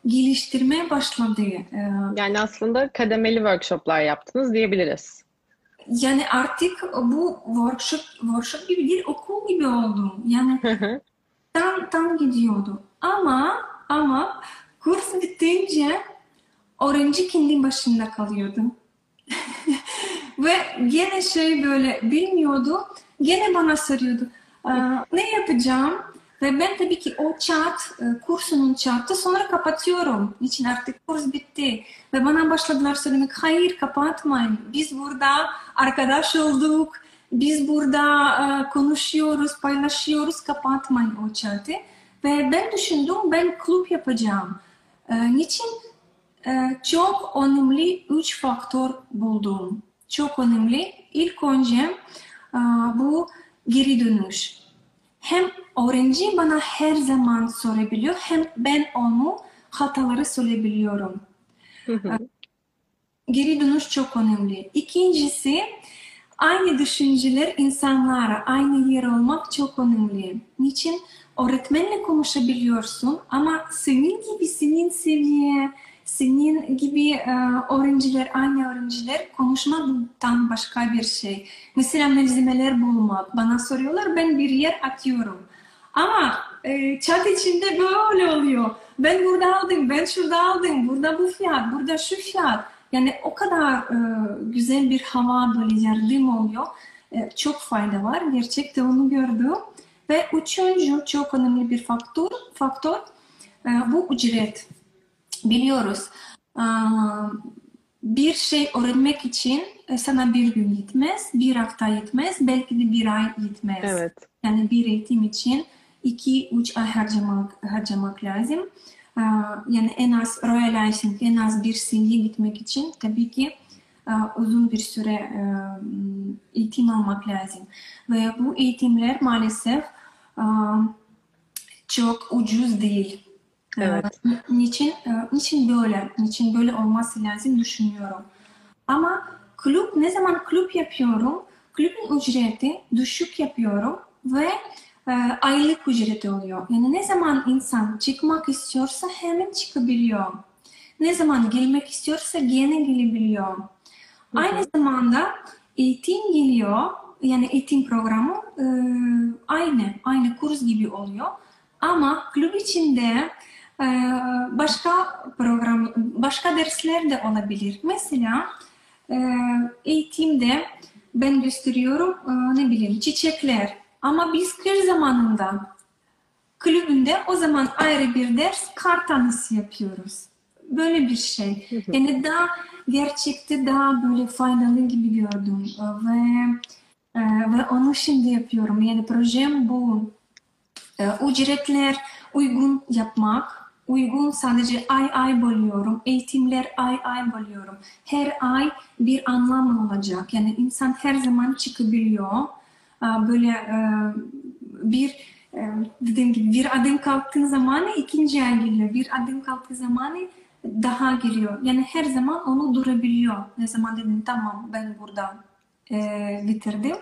geliştirmeye başladı. Ee, yani aslında kademeli workshoplar yaptınız diyebiliriz. Yani artık bu workshop workshop gibi bir okul gibi oldu. Yani tam tam gidiyordu. Ama ama kurs bitince öğrenci kendi başında kalıyordu. Ve gene şey böyle bilmiyordu. Gene bana soruyordu. Ne yapacağım? Ve ben tabii ki o chat, e, kursunun chat'ı sonra kapatıyorum. Niçin artık kurs bitti. Ve bana başladılar söylemek, hayır kapatmayın. Biz burada arkadaş olduk. Biz burada e, konuşuyoruz, paylaşıyoruz. Kapatmayın o chat'ı. Ve ben düşündüm, ben kulüp yapacağım. E, niçin? E, çok önemli üç faktör buldum. Çok önemli. İlk önce e, bu geri dönüş. Hem öğrenci bana her zaman sorabiliyor hem ben onu hataları söyleyebiliyorum. Hı. Geri dönüş çok önemli. İkincisi aynı düşünceler insanlara aynı yer olmak çok önemli. Niçin? Öğretmenle konuşabiliyorsun ama senin gibi senin seviye, senin gibi e, öğrenciler, aynı öğrenciler konuşmaktan başka bir şey. Mesela malzemeler bulmak. Bana soruyorlar ben bir yer atıyorum. Ama e, chat içinde böyle oluyor. Ben burada aldım, ben şurada aldım, burada bu fiyat, burada şu fiyat. Yani o kadar e, güzel bir hava böyle yardım oluyor. E, çok fayda var. Gerçekten onu gördüm. Ve üçüncü çok önemli bir faktör, faktör e, bu ücret. Biliyoruz e, bir şey öğrenmek için e, sana bir gün yetmez, bir hafta yetmez, belki de bir ay yetmez. Evet. Yani bir eğitim için 2-3 ay harcamak, harcamak lazım. Ee, Yani en az Royal Icing, en az bir seneye gitmek için tabii ki e, uzun bir süre e, eğitim almak lazım. Ve bu eğitimler maalesef çok ucuz değil. Evet. Ee, Niçin, e, niçin böyle, niçin böyle olması lazım düşünüyorum. Ama kulüp, ne zaman kulüp yapıyorum, kulübün ücreti düşük yapıyorum ve e, aylık ücreti oluyor. Yani ne zaman insan çıkmak istiyorsa hemen çıkabiliyor. Ne zaman gelmek istiyorsa gene gelebiliyor. Aynı zamanda eğitim geliyor, yani eğitim programı e, aynı, aynı kurs gibi oluyor. Ama kulüp içinde başka program, başka dersler de olabilir. Mesela e, eğitimde ben gösteriyorum e, ne bileyim çiçekler. Ama biz kış zamanında kulübünde o zaman ayrı bir ders kar tanesi yapıyoruz. Böyle bir şey. Yani daha gerçekte daha böyle faydalı gibi gördüm. Ve e, ve onu şimdi yapıyorum. Yani projem bu. Ücretler uygun yapmak. Uygun sadece ay ay bölüyorum. Eğitimler ay ay bölüyorum. Her ay bir anlam olacak. Yani insan her zaman çıkabiliyor. E, Böyle e, bir e, dediğim gibi bir adım kalktığın zaman ikinci ay geliyor. Bir adım kalktığı zaman daha geliyor. Yani her zaman onu durabiliyor. Ne zaman dedim tamam ben burada e, bitirdim.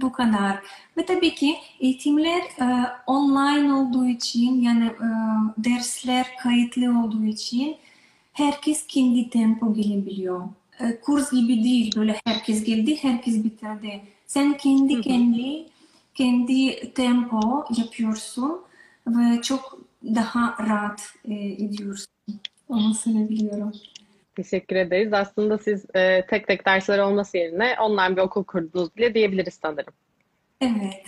Bu kadar. Ve tabii ki eğitimler e, online olduğu için yani e, dersler kayıtlı olduğu için herkes kendi tempo gelebiliyor. E, kurs gibi değil böyle herkes geldi herkes bitirdi. Sen kendi kendi kendi tempo yapıyorsun ve çok daha rahat e, ediyorsun. Onu söyleyebiliyorum. Teşekkür ederiz. Aslında siz e, tek tek dersler olması yerine online bir okul kurdunuz bile diyebiliriz sanırım. Evet.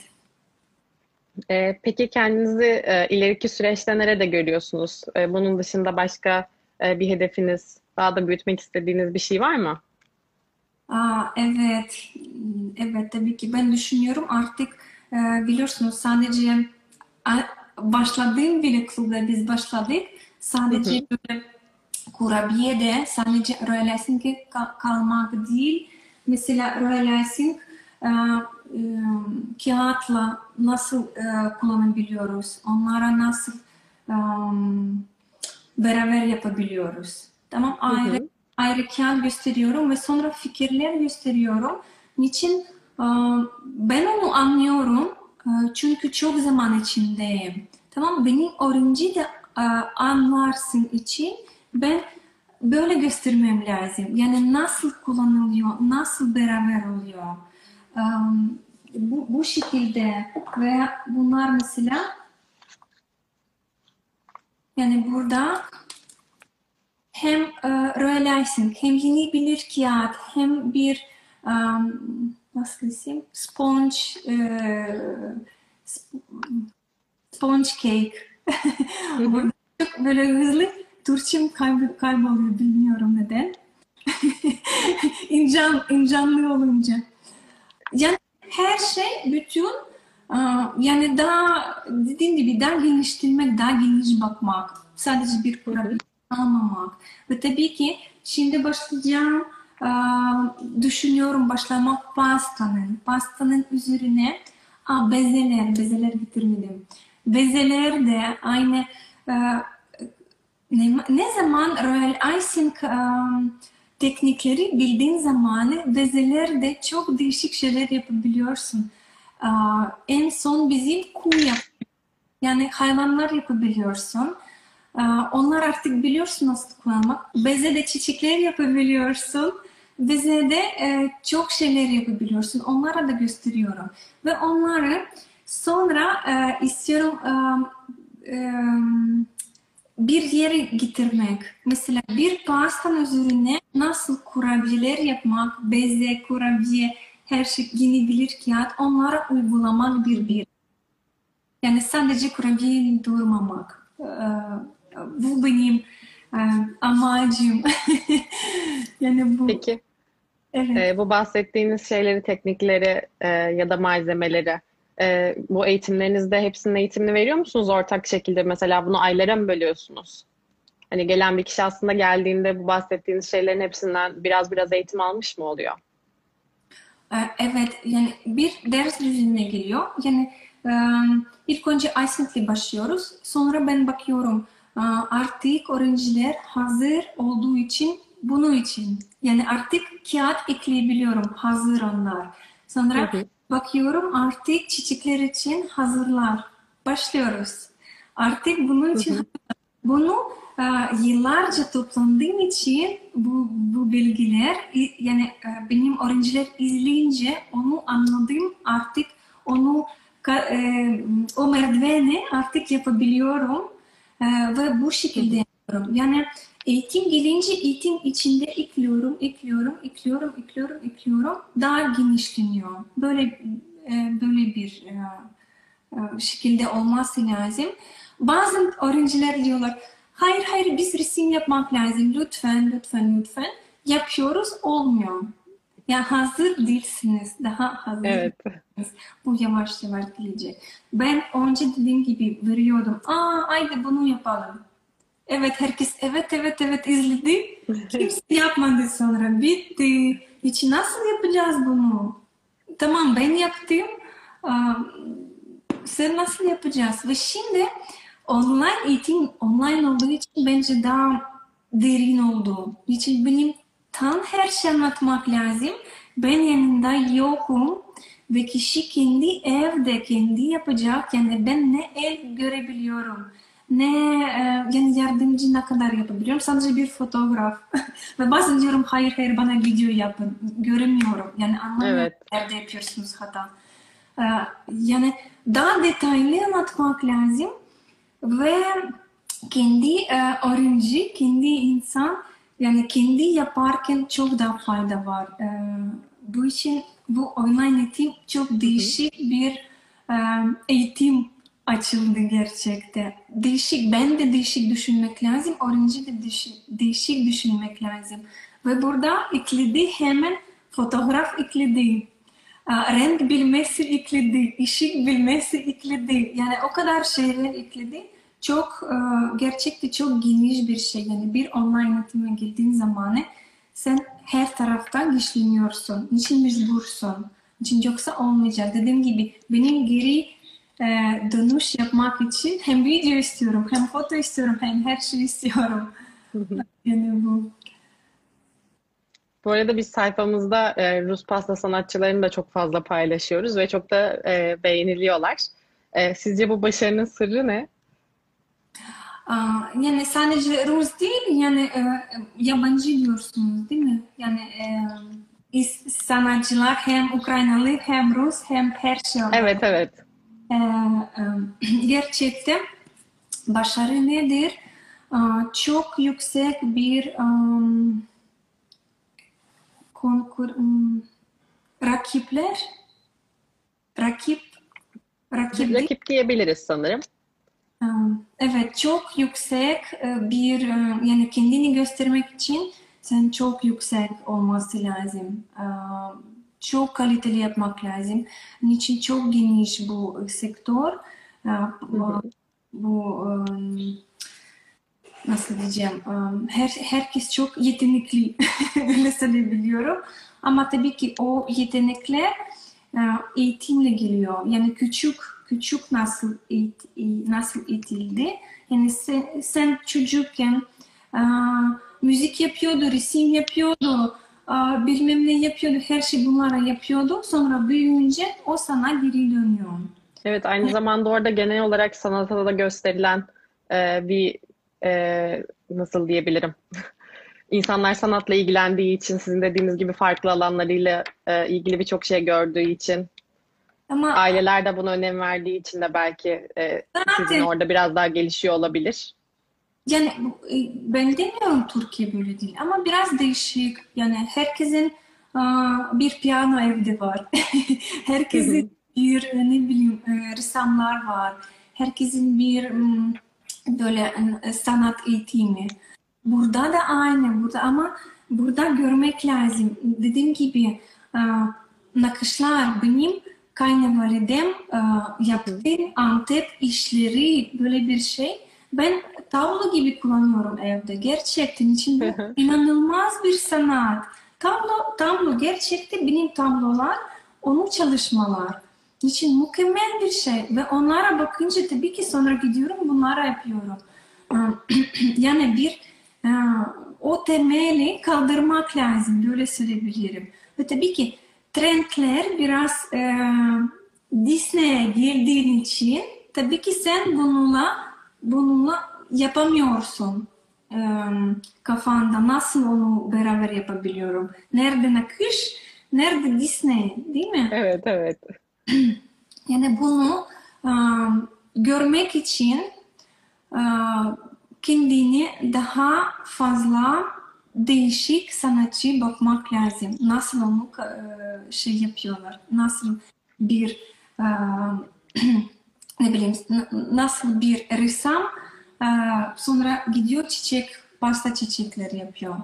E, peki kendinizi e, ileriki süreçte nerede görüyorsunuz? E, bunun dışında başka e, bir hedefiniz, daha da büyütmek istediğiniz bir şey var mı? Aa, evet. Evet tabii ki ben düşünüyorum artık e, biliyorsunuz sadece a- başladığım bile klubda biz başladık. Sadece böyle kurabiye de sadece ka- kalmak değil. Mesela Royal Icing e, e, kağıtla nasıl e, kullanabiliyoruz? Onlara nasıl e, beraber yapabiliyoruz? Tamam ayrı ayrı kağıt gösteriyorum ve sonra fikirler gösteriyorum. Niçin? Ee, Ben onu anlıyorum Ee, çünkü çok zaman içindeyim. Tamam Benim öğrenci de e, anlarsın için ben böyle göstermem lazım. Yani nasıl kullanılıyor, nasıl beraber oluyor. Bu, bu şekilde ve bunlar mesela yani burada hem e, Royal Icing hem yenilebilir kağıt hem bir um, nasıl desem sponge e, sp- sponge cake Burada çok böyle hızlı Türkçem kayb kayboluyor bilmiyorum neden İncan, incanlı olunca yani her şey bütün yani daha dediğim gibi daha genişlemek daha geniş bakmak sadece bir kurabiye almamak. Ve tabii ki şimdi başlayacağım düşünüyorum başlamak pastanın. Pastanın üzerine a, bezeler, bezeler getirmedim. Bezeler de aynı ne, ne zaman Royal Icing um, teknikleri bildiğin zaman bezeler de çok değişik şeyler yapabiliyorsun. Uh, en son bizim kuğu yap yani hayvanlar yapabiliyorsun. Uh, onlar artık biliyorsun nasıl kullanmak. Beze de çiçekler yapabiliyorsun. Beze de e, çok şeyler yapabiliyorsun. Onlara da gösteriyorum. Ve onları sonra e, istiyorum e, e, bir yere getirmek. Mesela bir pastan üzerine nasıl kurabiyeler yapmak, beze, kurabiye, her şey yenilebilir kağıt onlara uygulamak bir bir. Yani sadece kurabiye durmamak. Ee, bu benim e, amacım. yani bu. Peki. Evet. Ee, bu bahsettiğiniz şeyleri, teknikleri e, ya da malzemeleri e, bu eğitimlerinizde hepsinin eğitimini veriyor musunuz ortak şekilde? Mesela bunu aylara mı bölüyorsunuz? Hani gelen bir kişi aslında geldiğinde bu bahsettiğiniz şeylerin hepsinden biraz biraz eğitim almış mı oluyor? Ee, evet, yani bir ders düzenine geliyor. Yani ilk önce icing'le başlıyoruz. Sonra ben bakıyorum artık öğrenciler hazır olduğu için bunu için. Yani artık kağıt ekleyebiliyorum hazır onlar. Sonra hı hı. Bakıyorum artık çiçekler için hazırlar. Başlıyoruz. Artık bunun için hı hı. bunu yıllarca toplandığım için bu, bu bilgiler yani e, benim öğrenciler izleyince onu anladım artık onu e, o merdiveni artık yapabiliyorum e, ve bu şekilde yapıyorum. Yani eğitim gelince eğitim içinde ekliyorum, ekliyorum, ekliyorum, ekliyorum, ekliyorum. Daha genişleniyor. Böyle böyle bir şekilde olması lazım. Bazı öğrenciler diyorlar Hayır hayır biz resim yapmak lazım. Lütfen lütfen lütfen. Yapıyoruz olmuyor. Ya hazır değilsiniz. Daha hazır evet. değilsiniz. Bu yavaş yavaş gelecek. Ben önce dediğim gibi veriyordum. Aa haydi bunu yapalım. Evet herkes evet evet evet izledi. Kimse yapmadı sonra. Bitti. Hiç nasıl yapacağız bunu? Tamam ben yaptım. Sen nasıl yapacağız? Ve şimdi online eğitim online olduğu için bence daha derin oldu. için benim tam her şey anlatmak lazım. Ben yanında yokum ve kişi kendi evde kendi yapacak. Yani ben ne el görebiliyorum ne e, yani yardımcı ne kadar yapabiliyorum. Sadece bir fotoğraf. ve bazen diyorum hayır hayır bana video yapın. Göremiyorum. Yani anlamıyorum evet. nerede yapıyorsunuz hata. E, yani daha detaylı anlatmak lazım ve kendi e, öğrenci, kendi insan yani kendi yaparken çok daha fayda var. E, bu için bu online eğitim çok değişik bir e, eğitim açıldı gerçekten. Değişik, ben de değişik düşünmek lazım, öğrenci de değişik, düşünmek lazım. Ve burada ekledi hemen fotoğraf ekledi. Renk bilmesi ekledi, ışık bilmesi ekledi. Yani o kadar şeyler ekledi çok e, gerçekten çok geniş bir şey. Yani bir online eğitime girdiğin zaman sen her taraftan güçleniyorsun. Niçin mecbursun? Niçin yoksa olmayacak. Dediğim gibi benim geri e, dönüş yapmak için hem video istiyorum, hem foto istiyorum, hem her şey istiyorum. yani bu. Bu arada biz sayfamızda e, Rus pasta sanatçılarını da çok fazla paylaşıyoruz ve çok da e, beğeniliyorlar. E, sizce bu başarının sırrı ne? Yani sadece Rus değil, yani e, yabancı diyorsunuz değil mi? Yani e, sanatçılar hem Ukraynalı hem Rus hem şey. Evet, evet. E, gerçekten başarı nedir? Çok yüksek bir konkur rakipler rakip rakip, rakip diyebiliriz sanırım. Evet, çok yüksek e, bir e, yani kendini göstermek için sen çok yüksek olması lazım. Çok kaliteli yapmak lazım. Niçin? Çok geniş bu sektör. Bu, bu nasıl diyeceğim? Her herkes çok yetenekli öyle söyleyebiliyorum. Ama tabii ki o yetenekler eğitimle geliyor. Yani küçük küçük nasıl eğit, nasıl eğitildi? Yani sen, sen çocukken müzik yapıyordu resim yapıyordu bilmem ne yapıyordu her şey bunlara yapıyordu sonra büyüyünce o sana geri dönüyor. Evet aynı zamanda orada genel olarak sanata da gösterilen e, bir e, nasıl diyebilirim? İnsanlar sanatla ilgilendiği için, sizin dediğiniz gibi farklı alanlarıyla e, ilgili birçok şey gördüğü için, ama aileler de buna önem verdiği için de belki e, sizin orada biraz daha gelişiyor olabilir. Yani e, ben demiyorum Türkiye böyle değil ama biraz değişik. Yani herkesin bir piyano evde var. herkesin bir ne bileyim e, ressamlar var. Herkesin bir böyle e, sanat eğitimi. Burada da aynı burada ama burada görmek lazım. Dediğim gibi e, nakışlar benim kayınvalidem yaptığı Antep işleri böyle bir şey. Ben tablo gibi kullanıyorum evde. Gerçekten için bu inanılmaz bir sanat. Tablo, tablo gerçekten benim tablolar, onun çalışmalar için mükemmel bir şey ve onlara bakınca tabii ki sonra gidiyorum bunlara yapıyorum. yani bir e, o temeli kaldırmak lazım böyle söyleyebilirim. Ve tabii ki trendler biraz e, Disney'e girdiğin için tabii ki sen bununla bununla yapamıyorsun e, kafanda. Nasıl onu beraber yapabiliyorum? Nerede nakış, nerede Disney değil mi? Evet, evet. Yani bunu um, görmek için uh, kendini daha fazla değişik sanatçı bakmak lazım. Nasıl onu uh, şey yapıyorlar, nasıl bir uh, ne bileyim nasıl bir ressam uh, sonra gidiyor çiçek, pasta çiçekleri yapıyor.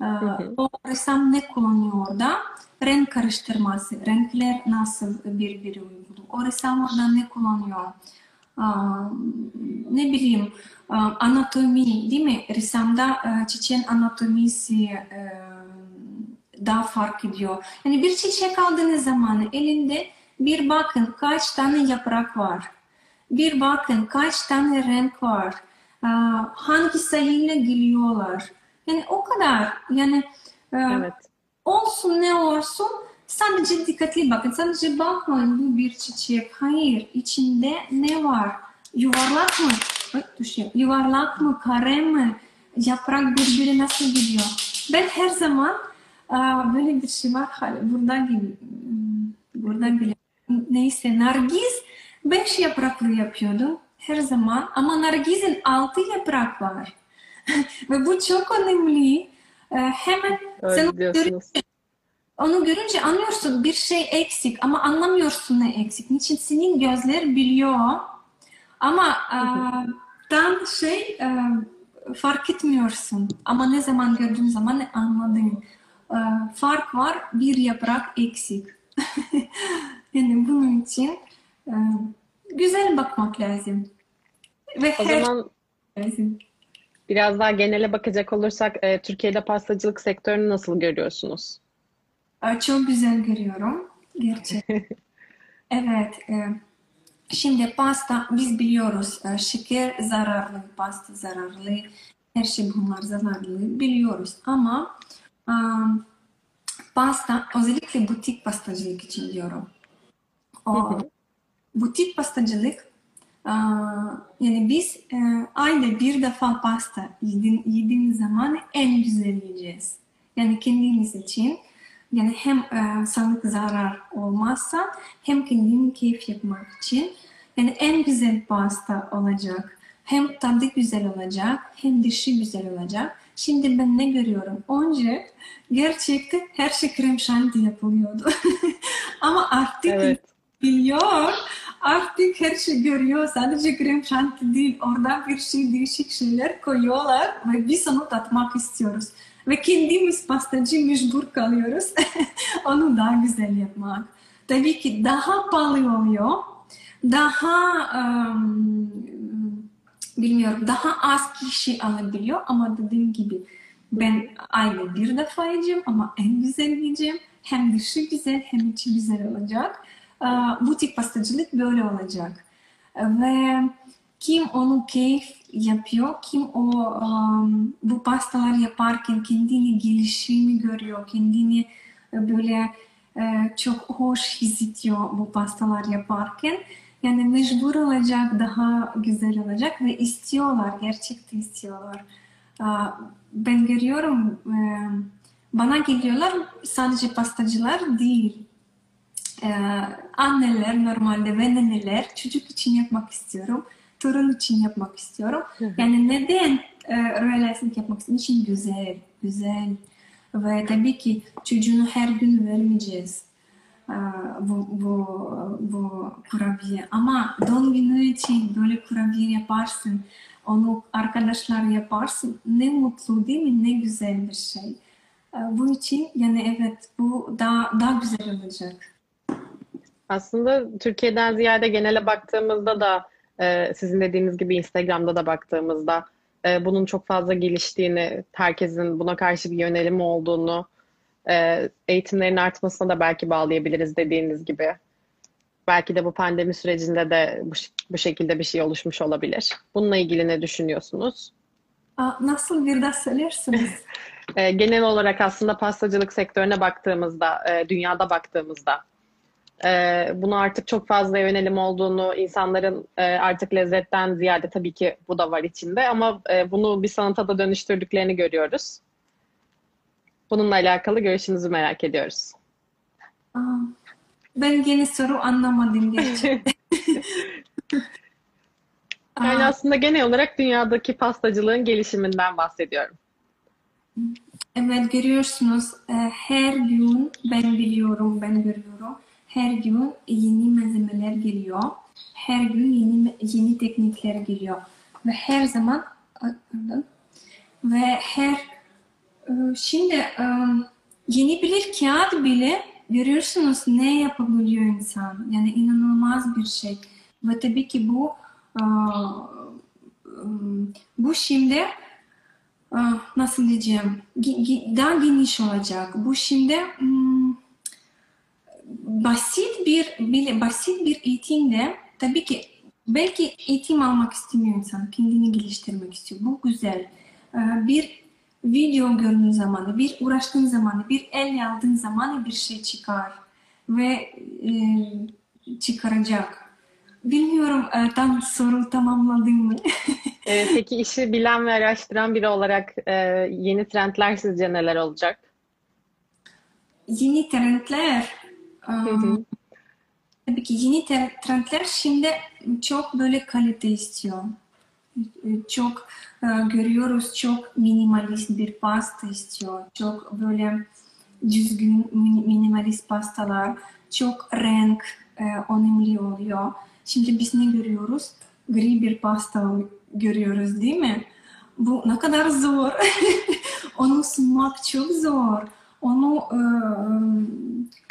Uh, o ressam ne kullanıyor orada? renk karıştırması, renkler nasıl birbiri uyumlu, o ressam orada ne kullanıyor, ne bileyim anatomi değil mi? Ressamda çiçeğin anatomisi daha fark ediyor. Yani bir çiçek aldığınız zaman elinde bir bakın kaç tane yaprak var. Bir bakın kaç tane renk var. Hangi sayıyla geliyorlar. Yani o kadar. Yani evet olsun ne olsun sadece dikkatli bakın. Sadece bakmayın bu bir çiçek. Hayır içinde ne var? Yuvarlak mı? Düşüyor. Yuvarlak mı? Kare mi? Yaprak birbiri nasıl gidiyor? Ben her zaman böyle bir şey var. Burada gibi. Burada bile. Neyse Nargiz beş yapraklı yapıyordu her zaman. Ama Nargiz'in altı yaprak var. Ve bu çok önemli. Ee, hemen Öyle sen görünce, onu görünce anlıyorsun bir şey eksik ama anlamıyorsun ne eksik. Niçin senin gözler biliyor ama e, tam şey e, fark etmiyorsun. Ama ne zaman gördüğün zaman anladın. E, fark var bir yaprak eksik. yani bunun için e, güzel bakmak lazım. Ve o her zaman lazım. Biraz daha genele bakacak olursak e, Türkiye'de pastacılık sektörünü nasıl görüyorsunuz? E, çok güzel görüyorum. Gerçekten. evet. E, şimdi pasta biz biliyoruz. E, şeker zararlı, pasta zararlı. Her şey bunlar zararlı biliyoruz. Ama e, pasta özellikle butik pastacılık için diyorum. O, butik pastacılık yani biz ayda bir defa pasta yediğin, yediğimiz zaman en güzel yiyeceğiz. Yani kendimiz için yani hem sağlık zarar olmazsa hem kendini keyif yapmak için yani en güzel pasta olacak. Hem tadı güzel olacak hem dışı güzel olacak. Şimdi ben ne görüyorum? Önce gerçekten her şey krem şanti yapılıyordu. Ama artık evet. Biliyor artık her şey görüyor. Sadece krem şanti değil. Orada bir şey değişik şeyler koyuyorlar ve biz onu tatmak istiyoruz. Ve kendimiz pastacı mecbur kalıyoruz. onu daha güzel yapmak. Tabii ki daha pahalı oluyor. Daha um, bilmiyorum daha az kişi alabiliyor ama dediğim gibi ben ayda bir defa yiyeceğim ama en güzel yiyeceğim. Hem dışı güzel hem içi güzel olacak. Bu tip pastacılık böyle olacak. Ve kim onu keyif yapıyor, kim o um, bu pastalar yaparken kendini gelişimi görüyor, kendini böyle e, çok hoş hissediyor bu pastalar yaparken. Yani mecbur olacak, daha güzel olacak ve istiyorlar, gerçekten istiyorlar. Ben görüyorum, e, bana geliyorlar sadece pastacılar değil. E, anneler normalde ve neneler çocuk için yapmak istiyorum, torun için yapmak istiyorum. Yani neden e, realizing yapmak istiyorum? için güzel, güzel. Ve tabii ki çocuğunu her gün vermeyeceğiz bu, bu, bu kurabiye. Ama doğum günü için böyle kurabiye yaparsın, onu arkadaşlar yaparsın. Ne mutlu değil mi? Ne güzel bir şey. Bu için yani evet bu daha, daha güzel olacak. Aslında Türkiye'den ziyade genele baktığımızda da e, sizin dediğiniz gibi Instagram'da da baktığımızda e, bunun çok fazla geliştiğini, herkesin buna karşı bir yönelimi olduğunu, e, eğitimlerin artmasına da belki bağlayabiliriz dediğiniz gibi. Belki de bu pandemi sürecinde de bu, bu şekilde bir şey oluşmuş olabilir. Bununla ilgili ne düşünüyorsunuz? Nasıl bir de söylersiniz? genel olarak aslında pastacılık sektörüne baktığımızda, dünyada baktığımızda e, bunu artık çok fazla yönelim olduğunu, insanların e, artık lezzetten ziyade tabii ki bu da var içinde ama e, bunu bir sanata da dönüştürdüklerini görüyoruz. Bununla alakalı görüşünüzü merak ediyoruz. ben yeni soru anlamadım gerçekten. yani aslında genel olarak dünyadaki pastacılığın gelişiminden bahsediyorum. Evet görüyorsunuz e, her gün ben biliyorum, ben görüyorum. Her gün yeni malzemeler geliyor. Her gün yeni yeni teknikler geliyor. Ve her zaman ve her ee, şimdi e, yeni bir kağıt bile görüyorsunuz ne yapabiliyor insan. Yani inanılmaz bir şey. Ve tabii ki bu e, bu şimdi e, nasıl diyeceğim daha geniş olacak. Bu şimdi hmm, basit bir bile basit bir eğitimde tabii ki belki eğitim almak istemiyor insan. Kendini geliştirmek istiyor. Bu güzel. Bir video gördüğün zamanı, bir uğraştığın zamanı, bir el aldığın zamanı bir şey çıkar ve e, çıkaracak. Bilmiyorum e, tam soru tamamladım mı? e, peki işi bilen ve araştıran biri olarak e, yeni trendler sizce neler olacak? Yeni trendler um, tabii ki yeni trendler şimdi çok böyle kalite istiyor. Çok ee, görüyoruz çok minimalist bir pasta istiyor. Çok böyle düzgün minimalist pastalar, çok renk e, önemli oluyor. Şimdi biz ne görüyoruz? Gri bir pasta görüyoruz değil mi? Bu ne kadar zor. Onu sunmak çok zor. Onu e,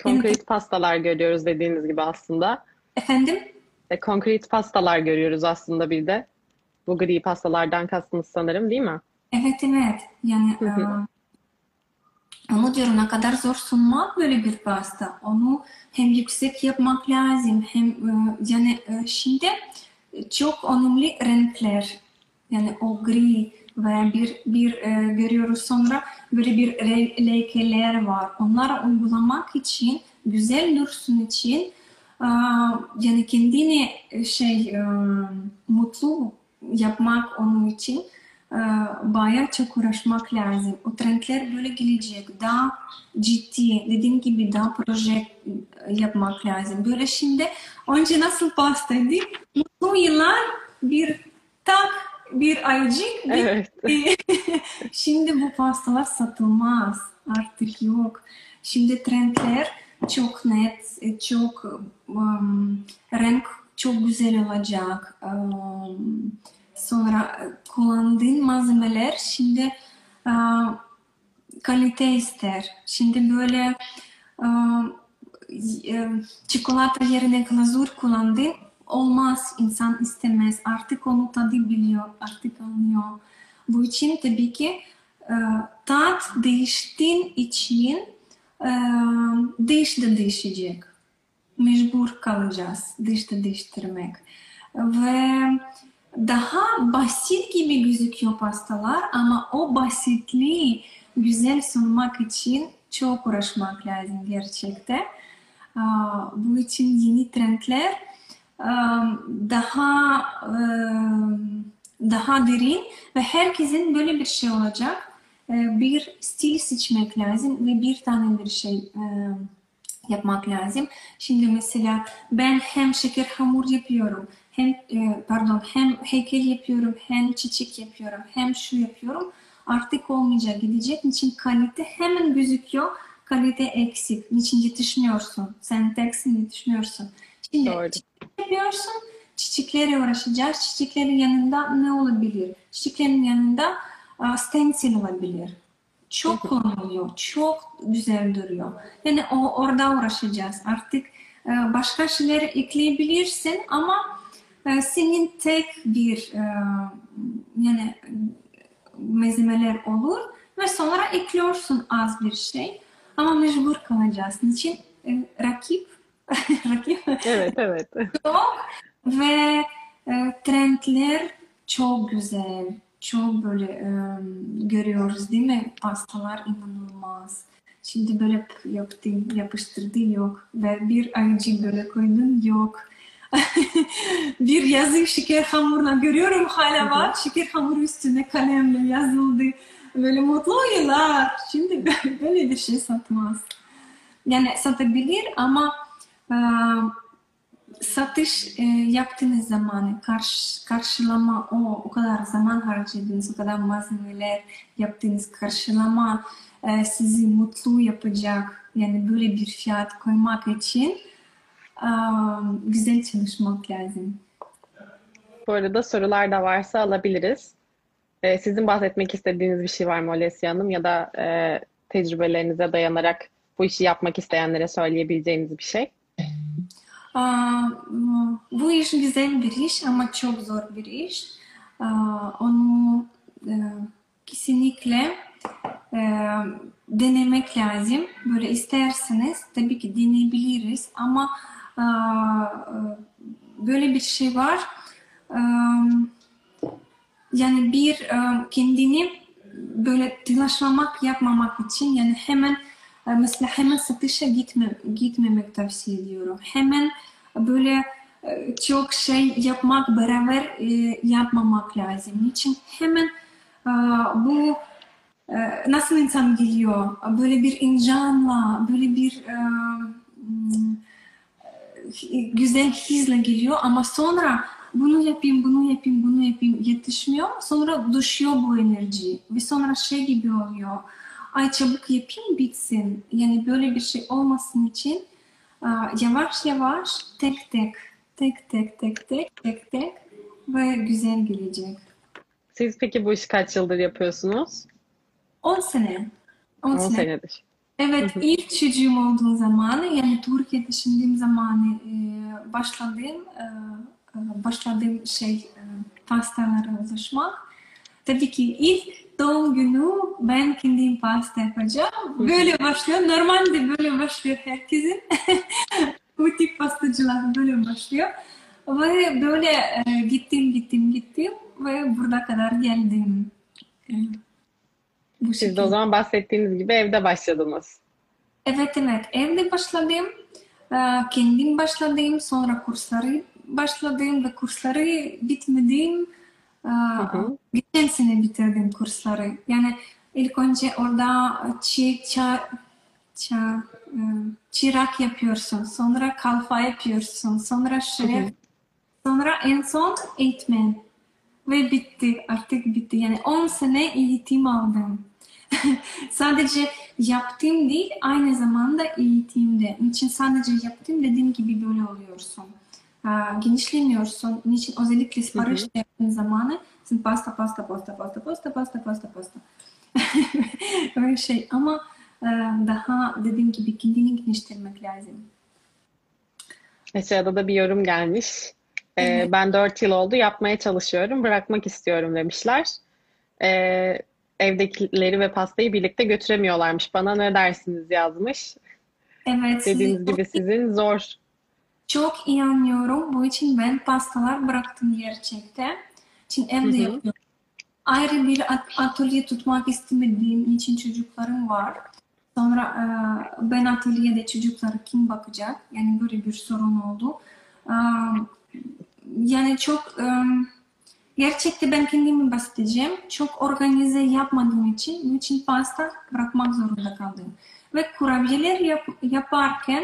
konkret en... pastalar görüyoruz dediğiniz gibi aslında. Efendim? E, konkret pastalar görüyoruz aslında bir de. Bu gri pastalardan kastınız sanırım değil mi? Evet evet. Yani e, onu diyorum ne kadar zor sunmak böyle bir pasta. Onu hem yüksek yapmak lazım hem e, yani e, şimdi çok önemli renkler. Yani o gri veya bir bir e, görüyoruz sonra böyle bir lekeler var. Onları uygulamak için güzel dursun için e, yani kendini şey e, mutlu yapmak onun için e, bayağı çok uğraşmak lazım. O trendler böyle gelecek. Daha ciddi, dediğim gibi daha proje yapmak lazım. Böyle şimdi önce nasıl pastaydı? Mutlu yıllar bir tak bir aycık. Bir, evet. şimdi bu pastalar satılmaz. Artık yok. Şimdi trendler çok net, çok um, renk çok güzel olacak. Um, sonra kullandığın malzemeler şimdi uh, kalite ister. Şimdi böyle uh, çikolata yerine glazur kullandın. Olmaz, insan istemez. Artık onu tadı biliyor, artık anlıyor. Bu için tabii ki e, tat değiştiğin için e, diş de değişecek. Mecbur kalacağız diş de değiştirmek. Ve daha basit gibi gözüküyor pastalar ama o basitliği güzel sunmak için çok uğraşmak lazım gerçekten. Bu için yeni trendler daha daha derin ve herkesin böyle bir şey olacak. Bir stil seçmek lazım ve bir tane bir şey yapmak lazım. Şimdi mesela ben hem şeker hamur yapıyorum, hem pardon hem heykel yapıyorum, hem çiçek yapıyorum, hem şu yapıyorum. Artık olmayacak, gidecek. için kalite hemen gözüküyor. Kalite eksik. Niçin yetişmiyorsun? Sen teksin yetişmiyorsun. Şimdi Doğru. yapıyorsun. Çiçeklerle uğraşacağız. Çiçeklerin yanında ne olabilir? Çiçeklerin yanında stencil olabilir. Çok kullanılıyor. Çok güzel duruyor. Yani o orada uğraşacağız. Artık başka şeyler ekleyebilirsin ama senin tek bir yani malzemeler olur ve sonra ekliyorsun az bir şey. Ama mecbur kalacağız. Niçin? rakip rakip Evet, evet. çok ve e, trendler çok güzel. Çok böyle e, görüyoruz değil mi? Pastalar inanılmaz. Şimdi böyle yaptım, yapıştırdı yok. Ve bir ayıcı böyle koydum yok. bir yazı şeker hamurla görüyorum hala var. Şeker hamuru üstüne kalemle yazıldı. Böyle mutlu yıllar. Şimdi böyle bir şey satmaz. Yani satabilir ama satış e, yaptığınız zaman karş, karşılama o o kadar zaman harcadınız, o kadar malzemeler yaptığınız karşılama e, sizi mutlu yapacak. Yani böyle bir fiyat koymak için e, güzel çalışmak lazım. Bu arada sorular da varsa alabiliriz. Ee, sizin bahsetmek istediğiniz bir şey var mı Olesya Hanım ya da tecrübelerinize dayanarak bu işi yapmak isteyenlere söyleyebileceğiniz bir şey? Bu iş güzel bir iş ama çok zor bir iş. Onu e, kesinlikle e, denemek lazım. Böyle isterseniz tabii ki deneyebiliriz ama böyle bir şey var. Yani bir kendini böyle telaşlamak yapmamak için yani hemen mesela hemen satışa gitme, gitmemek tavsiye ediyorum. Hemen böyle çok şey yapmak, beraber yapmamak lazım. Niçin? Hemen bu nasıl insan geliyor? Böyle bir incanla, böyle bir güzel hizle geliyor ama sonra bunu yapayım, bunu yapayım, bunu yapayım yetişmiyor. Sonra düşüyor bu enerji ve sonra şey gibi oluyor ay çabuk yapayım bitsin. Yani böyle bir şey olmasın için yavaş yavaş tek tek tek tek tek tek tek tek ve güzel gelecek. Siz peki bu işi kaç yıldır yapıyorsunuz? 10 sene. 10, 10 sene. senedir. Evet, ilk çocuğum olduğum zamanı yani Türkiye taşındığım zamanı başladığım başladığım şey pastalara ulaşmak. Tabii ki ilk doğum günü ben kendim pasta yapacağım. Böyle başlıyor. Normalde böyle başlıyor herkesin. Bu tip pastacılar böyle başlıyor. Ve böyle e, gittim gittim gittim ve burada kadar geldim. E, bu Siz şekilde. de o zaman bahsettiğiniz gibi evde başladınız. Evet evet evde başladım. E, kendim başladım sonra kursları başladım ve kursları bitmedim Hı Geçen sene bitirdim kursları. Yani ilk önce orada çi, ça, ça, e, çırak yapıyorsun. Sonra kalfa yapıyorsun. Sonra şef. Sonra en son eğitmen. Ve bitti. Artık bitti. Yani 10 sene eğitim aldım. sadece yaptım değil, aynı zamanda eğitimde. Niçin sadece yaptım dediğim gibi böyle oluyorsun genişlemiyorsun. Niçin? Özellikle sipariş yaptığın zamanı sen pasta, pasta, pasta, pasta, pasta, pasta, pasta, pasta. Öyle şey ama daha dediğim gibi kendini geliştirmek lazım. Aşağıda da bir yorum gelmiş. Ee, ben 4 yıl oldu yapmaya çalışıyorum, bırakmak istiyorum demişler. Ee, evdekileri ve pastayı birlikte götüremiyorlarmış. Bana ne dersiniz yazmış. Evet, Dediğiniz gibi sizin zor. çok iyi anlıyorum. Bu için ben pastalar bıraktım gerçekten. Şimdi evde yapıyorum. Ayrı bir at- atölye tutmak istemediğim için çocuklarım var. Sonra e, ben atölyede çocuklara kim bakacak? Yani böyle bir sorun oldu. E, yani çok e, gerçekten ben kendimi bahsedeceğim. Çok organize yapmadığım için için pasta bırakmak zorunda kaldım. Ve kurabiyeler yap- yaparken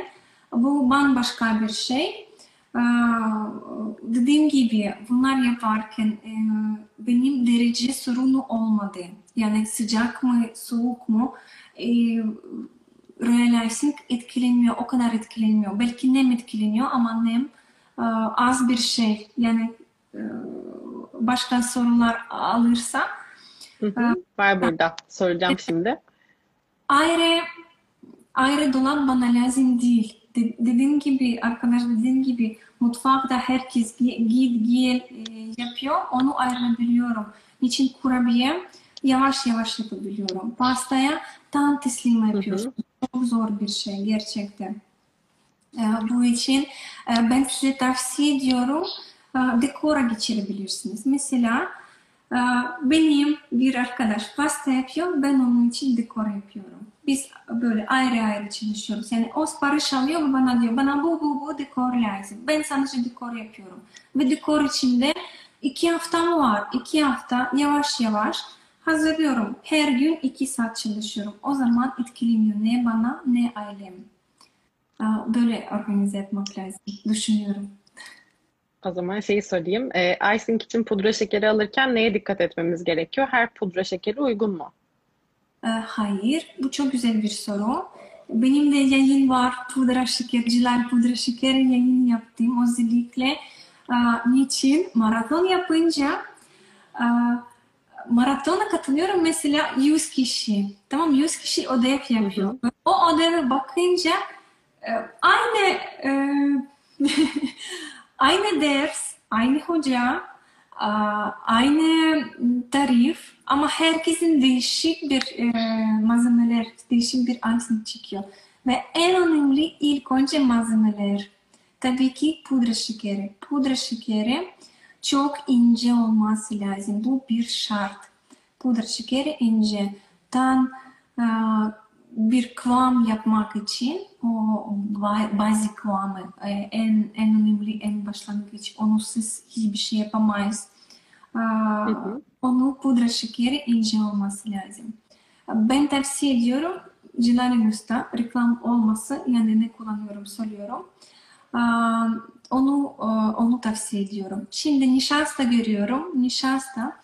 bu bambaşka bir şey. Ee, dediğim gibi bunlar yaparken e, benim derece sorunu olmadı. Yani sıcak mı, soğuk mu? E, Royal icing etkileniyor, o kadar etkilenmiyor. Belki nem etkileniyor ama nem e, az bir şey. Yani başka sorular alırsa Hı hı. Var burada. Soracağım şimdi. ayrı ayrı dolap bana lazım değil. De- dediğim gibi arkadaş dediğim gibi mutfakta herkes gi- git gel e, yapıyor. Onu ayırabiliyorum. Niçin kurabiye yavaş yavaş yapabiliyorum. Pastaya tam teslim Hı yapıyorsun. hı. Çok zor bir şey gerçekten. E, bu için e, ben size tavsiye ediyorum dekora geçirebilirsiniz. Mesela benim bir arkadaş pasta yapıyor, ben onun için dekor yapıyorum. Biz böyle ayrı ayrı çalışıyoruz. Yani o sipariş alıyor ve bana diyor, bana bu bu bu dekor lazım. Ben sadece dekor yapıyorum. Ve dekor içinde iki haftam var. İki hafta yavaş yavaş hazırlıyorum. Her gün iki saat çalışıyorum. O zaman etkilemiyor ne bana ne ailem. Aa, Böyle organize etmek lazım. Düşünüyorum. O zaman şeyi sorayım. Ee, icing için pudra şekeri alırken neye dikkat etmemiz gerekiyor? Her pudra şekeri uygun mu? Ee, Hayır, bu çok güzel bir soru. Benim de yayın var, pudra şekerciler, pudra şekeri yayın yaptım. Özellikle aa, niçin? Maraton yapınca aa, maratona katılıyorum mesela 100 kişi. Tamam 100 kişi ödev Hı yapıyor. hı. O ödeve bakınca e, aynı e, aynı ders, aynı hoca, aynı tarif ama herkesin değişik bir e, malzemeler, değişik bir icing çıkıyor. Ve en önemli ilk önce malzemeler. Tabii ki pudra şekeri. Pudra şekeri çok ince olması lazım. Bu bir şart. Pudra şekeri ince. Tam e, bir kıvam yapmak için o ba- bazı kıvamı e, en en önemli en başlangıç. Onusuz hiçbir şey yapamayız. Hı hı. onu pudra şekeri ince olması lazım. Ben tavsiye ediyorum Cilanin Usta reklam olması yani ne kullanıyorum söylüyorum. Onu e, onu tavsiye ediyorum. Şimdi nişasta görüyorum. Nişasta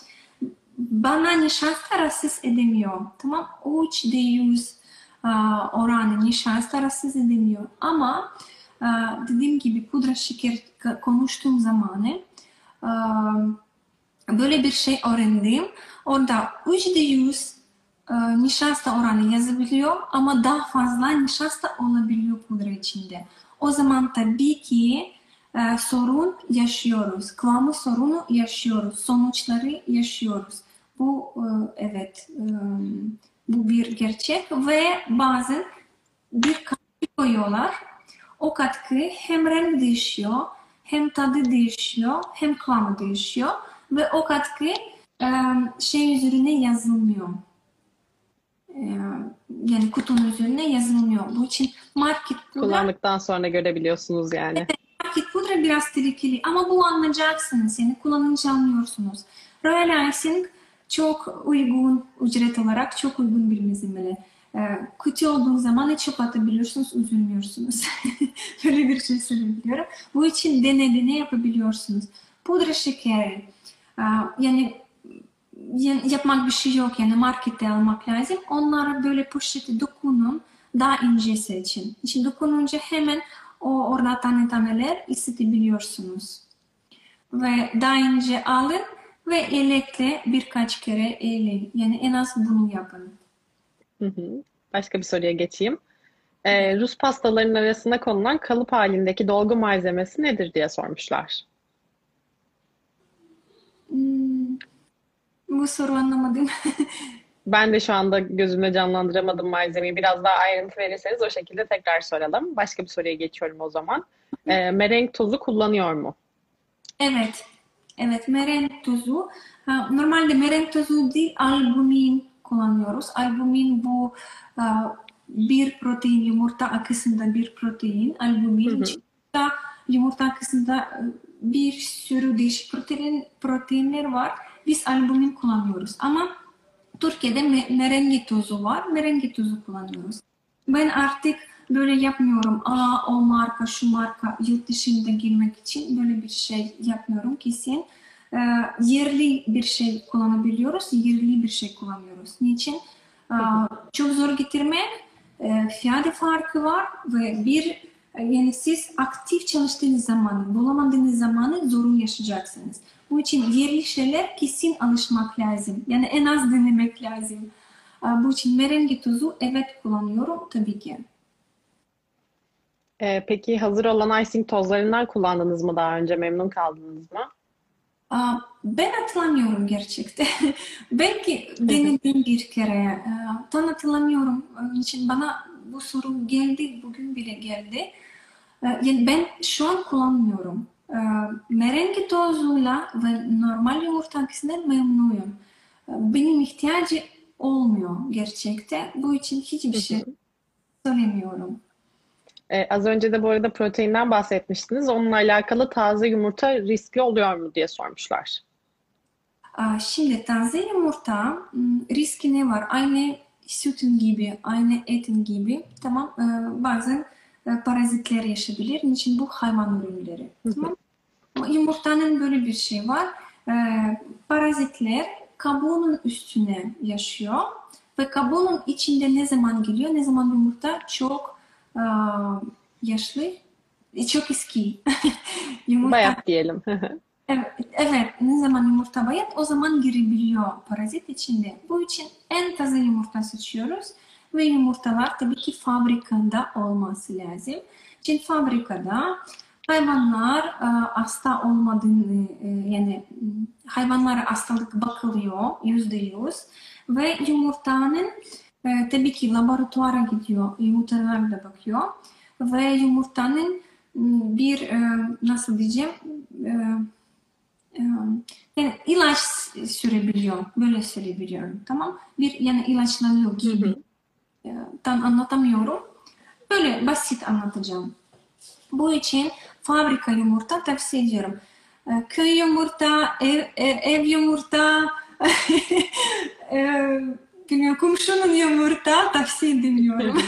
bana nişasta rahatsız edemiyor. Tamam. Uç de yüz aa, oranı nişasta rahatsız edemiyor. Ama aa, dediğim gibi pudra şeker konuştuğum zamanı aa, böyle bir şey öğrendim. Orada 300 e, nişasta oranı yazabiliyor ama daha fazla nişasta olabiliyor pudra içinde. O zaman tabii ki e, sorun yaşıyoruz. Kıvamı sorunu yaşıyoruz. Sonuçları yaşıyoruz. Bu e, evet e, bu bir gerçek ve bazen bir katkı koyuyorlar. O katkı hem renk değişiyor, hem tadı değişiyor, hem kıvamı değişiyor ve o katkı şey üzerine yazılmıyor. Yani kutunun üzerine yazılmıyor. Bu için market pudra, Kullandıktan sonra görebiliyorsunuz yani. market pudra biraz tehlikeli ama bu anlayacaksınız. Yani kullanınca anlıyorsunuz. Royal Icing çok uygun ücret olarak çok uygun bir malzeme. E, kötü olduğu zaman çöp atabiliyorsunuz, üzülmüyorsunuz. Böyle bir şey söyleyebiliyorum. Bu için dene dene yapabiliyorsunuz. Pudra şekeri. e, yani yapmak bir şey yok yani markette almak lazım. Onlara böyle poşete dokunun daha incesi için. Şimdi dokununca hemen o orada tane taneler hissedebiliyorsunuz. Ve daha ince alın ve elekle birkaç kere eğleyin. Yani en az bunu yapın. Hı hı. Başka bir soruya geçeyim. Ee, Rus pastalarının arasına konulan kalıp halindeki dolgu malzemesi nedir diye sormuşlar. Hmm, bu soru anlamadım. ben de şu anda gözümde canlandıramadım malzemeyi. Biraz daha ayrıntı verirseniz o şekilde tekrar soralım. Başka bir soruya geçiyorum o zaman. Ee, merenk tozu kullanıyor mu? Evet. Evet, merenk tozu. Normalde merenk tozu değil, albumin kullanıyoruz. Albumin bu e, bir protein, yumurta akısında bir protein. Albumin Hı hı. içinde yumurta akısında e, bir sürü değişik protein, proteinler var. Biz albumin kullanıyoruz. Ama Türkiye'de me- merengi tozu var. Merengi tozu kullanıyoruz. Ben artık böyle yapmıyorum. Aa o marka, şu marka yurt dışında girmek için böyle bir şey yapmıyorum kesin. Ee, yerli bir şey kullanabiliyoruz, yerli bir şey kullanıyoruz. Niçin? Aa, çok zor getirmek, e, fiyatı farkı var ve bir e, yani siz aktif çalıştığınız zaman, bulamadığınız zamanı zorun yaşayacaksınız. Bu için yerli şeyler kesin alışmak lazım. Yani en az denemek lazım. Aa, Bu için merengi tozu evet kullanıyorum tabii ki. E, peki hazır olan icing tozlarından kullandınız mı daha önce? Memnun kaldınız mı? Aa, Ben hatırlamıyorum gerçekten. Belki denedim bir kere. Ee, Tam hatırlamıyorum. Onun için bana bu soru geldi, bugün bile geldi. Ee, Yani ben şu an kullanmıyorum. Merengi tozuyla ve normal yumurta akısından memnunum. Benim ihtiyacı olmuyor gerçekten. Bu için hiçbir şey söylemiyorum. E, az önce de bu arada proteinden bahsetmiştiniz. Onunla alakalı taze yumurta riskli oluyor mu diye sormuşlar. Şimdi taze yumurta m, riski ne var? Aynı sütün gibi, aynı etin gibi. Tamam, e, bazen e, parazitler yaşayabilir. Niçin bu hayvan ürünleri? Tamam. Ama Yumurtanın böyle bir şey var. E, parazitler kabuğunun üstüne yaşıyor ve kabuğunun içinde ne zaman geliyor? Ne zaman yumurta çok yaşlı, çok eski. Yumurta Bayat diyelim. Evet, evet, ne zaman yumurta bayat o zaman girebiliyor parazit içinde. Bu için en taze yumurta seçiyoruz ve yumurtalar tabii ki fabrikada olması lazım. Çünkü fabrikada hayvanlar e, hasta olmadığını e, yani hayvanlara hastalık bakılıyor yüzde yüz ve yumurtanın e, tabii ki laboratuvara gidiyor, yumurtalar da bakıyor ve yumurtanın bir e, nasıl diyeceğim e, ee, yani ilaç sürebiliyor. Böyle söyleyebiliyorum. Tamam. Bir yani ilaçlanıyor gibi. Ee, Tam anlatamıyorum. Böyle basit anlatacağım. Bu için fabrika yumurta tavsiye ediyorum. Ee, Köy yumurta, ev, ev, ev yumurta, ee, bilmiyorum, komşunun yumurta tavsiye edemiyorum.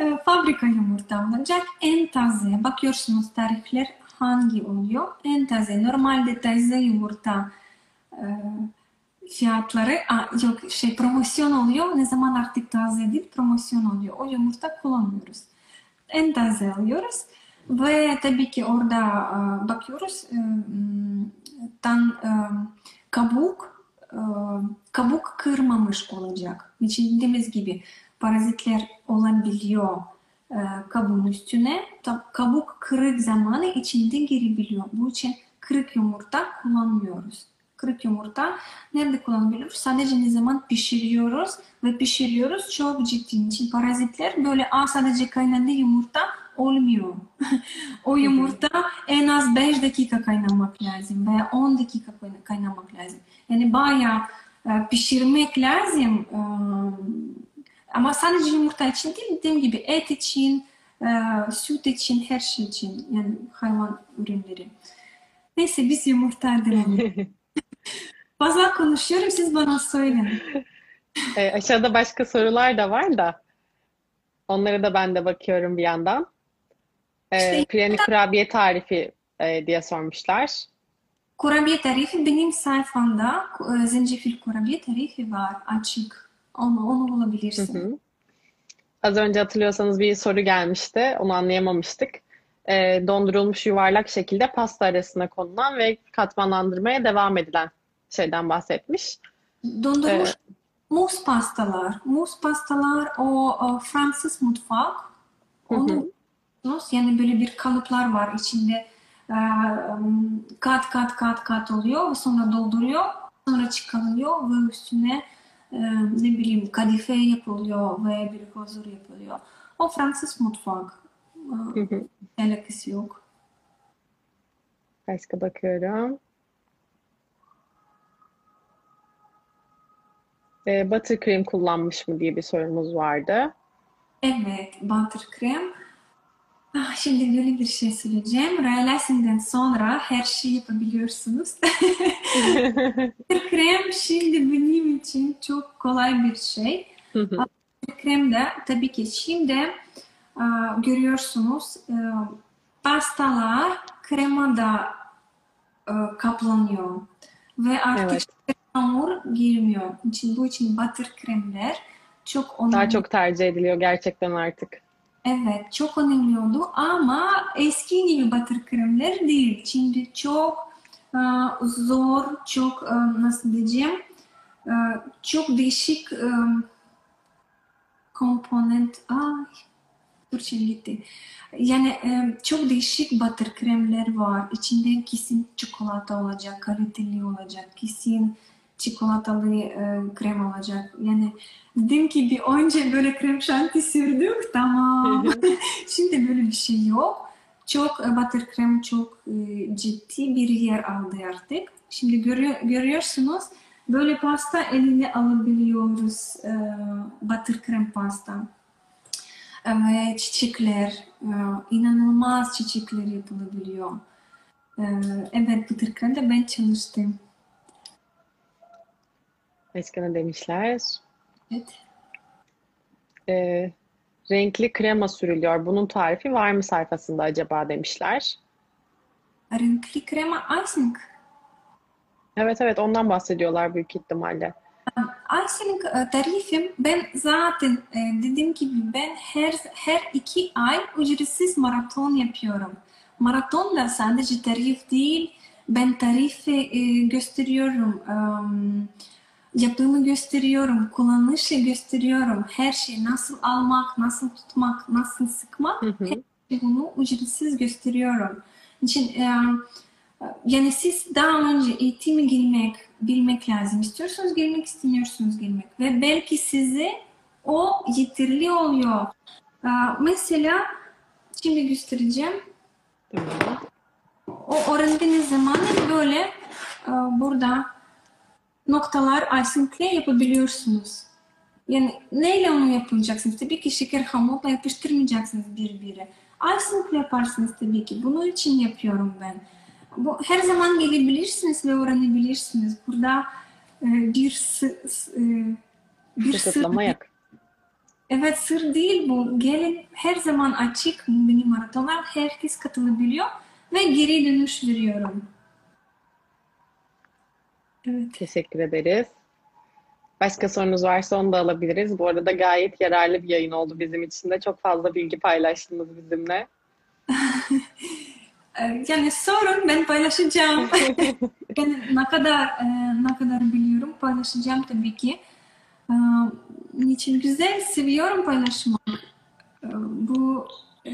Ee, Fabrika yumurta olacak. En taze. Bakıyorsunuz tarifler hangi oluyor? En taze. Normalde taze yumurta e, fiyatları Aa, yok şey promosyon oluyor. Ne zaman artık taze değil promosyon oluyor. O yumurta kullanmıyoruz. En taze alıyoruz. Ve tabii ki orada e, bakıyoruz e, m, tam e, kabuk kabuk kırmamış olacak. Için dediğimiz gibi parazitler olabiliyor e, kabuğun üstüne. Kabuk kırık zamanı içinde girebiliyor. Bu için kırık yumurta kullanmıyoruz. Kırık yumurta nerede kullanabiliyoruz? Sadece ne zaman pişiriyoruz ve pişiriyoruz çok ciddi. için parazitler böyle Aa, sadece kaynadı yumurta olmuyor. o yumurta en az 5 dakika kaynamak lazım veya 10 dakika kayna- kaynamak lazım. Yani bayağı e, pişirmek lazım. E, ama sadece yumurta için değil, dediğim gibi et için, e, süt için, her şey için. Yani hayvan ürünleri. Neyse biz yumurta denelim. Fazla konuşuyorum, siz bana söyleyin. E, aşağıda başka sorular da var da onlara da ben de bakıyorum bir yandan. İşte- Priyani kurabiye tarifi e, diye sormuşlar. Kurabiye tarifi benim sayfamda e, zencefil kurabiye tarifi var açık. Onu, onu bulabilirsin. hı. Az önce hatırlıyorsanız bir soru gelmişti. Onu anlayamamıştık. E, dondurulmuş yuvarlak şekilde pasta arasına konulan ve katmanlandırmaya devam edilen şeyden bahsetmiş. Dondurmuş muz pastalar. Muz pastalar o, o Fransız mutfak. Hı hı. Onu biliyorsunuz. yani böyle bir kalıplar var içinde e, kat kat kat kat oluyor ve sonra dolduruyor. sonra çıkarılıyor ve üstüne e, ne bileyim kadife yapılıyor ve bir huzur yapılıyor. O Fransız mutfak. Alakası yok. Başka bakıyorum. Ee, buttercream kullanmış mı diye bir sorumuz vardı. Evet, buttercream. Ah, şimdi böyle bir şey söyleyeceğim. Realize'den sonra her şeyi yapabiliyorsunuz. Buttercream şimdi benim için çok kolay bir şey. Krem de tabii ki şimdi e, görüyorsunuz e, pastalar kremada e, kaplanıyor ve artık Evet. hamur girmiyor. İçin, bu için butter kremler çok Daha önemli. çok tercih ediliyor gerçekten artık. Evet, çok önemliydi ama eski gibi butter kremler değil. Şimdi çok e, zor, çok e, nasıl diyeceğim, e, çok değişik e, komponent. Ay, Türkçem gitti. Yani e, çok değişik butter kremler var. İçinde kesin çikolata olacak, kaliteli olacak, kesin çikolatalı e, krem olacak. Yani dediğim gibi önce böyle krem şanti sürdük, tamam. Şimdi böyle bir şey yok. Çok e, butter krem çok e, ciddi bir yer aldı artık. Şimdi görüyor, görüyorsunuz böyle pasta eline alabiliyoruz. E, butter krem pasta. E, Ve çiçekler, e, inanılmaz çiçekler yapılabiliyor. E, Evet, butter kremde ben çalıştım. Başka ne demişler? Evet. Ee, renkli krema sürülüyor. Bunun tarifi var mı sayfasında acaba demişler. Renkli krema icing. Evet evet ondan bahsediyorlar büyük ihtimalle. Icing e, tarifim ben zaten e, dediğim gibi ben her her iki ay ücretsiz maraton yapıyorum. Maraton da sadece tarif değil, ben tarifi e, gösteriyorum, em, yapımı gösteriyorum, kullanışı gösteriyorum. Her şeyi nasıl almak, nasıl tutmak, nasıl sıkmak Hı hı. bunu ücretsiz gösteriyorum. için e, yani siz daha önce eğitimi girmek, bilmek lazım. İstiyorsunuz girmek, istemiyorsunuz girmek. Ve belki size o yeterli oluyor. E, mesela şimdi göstereceğim. Tamam. O öğrendiğiniz zaman böyle e, burada noktalar icingle yapabiliyorsunuz. Yani neyle onu yapacaksınız? Tabii ki şeker hamurla yapıştırmayacaksınız birbirine. Icingle yaparsınız tabii ki. Bunun için yapıyorum ben. Bu her zaman gelebilirsiniz ve öğrenebilirsiniz. Burada e, bir sı- e, bir sır Kısıtlama yok. Evet sır değil bu. Gelin her zaman açık mini maratonlar. Herkes katılabiliyor ve geri dönüş veriyorum. Evet. Teşekkür ederiz. Başka sorunuz varsa onu da alabiliriz. Bu arada gayet yararlı bir yayın oldu bizim için de. Çok fazla bilgi paylaştınız bizimle. Ee, Yani sorun ben paylaşacağım. ben ne kadar e, ne kadar biliyorum paylaşacağım tabii ki. Ee, Niçin güzel seviyorum paylaşmak. Ee, Bu e,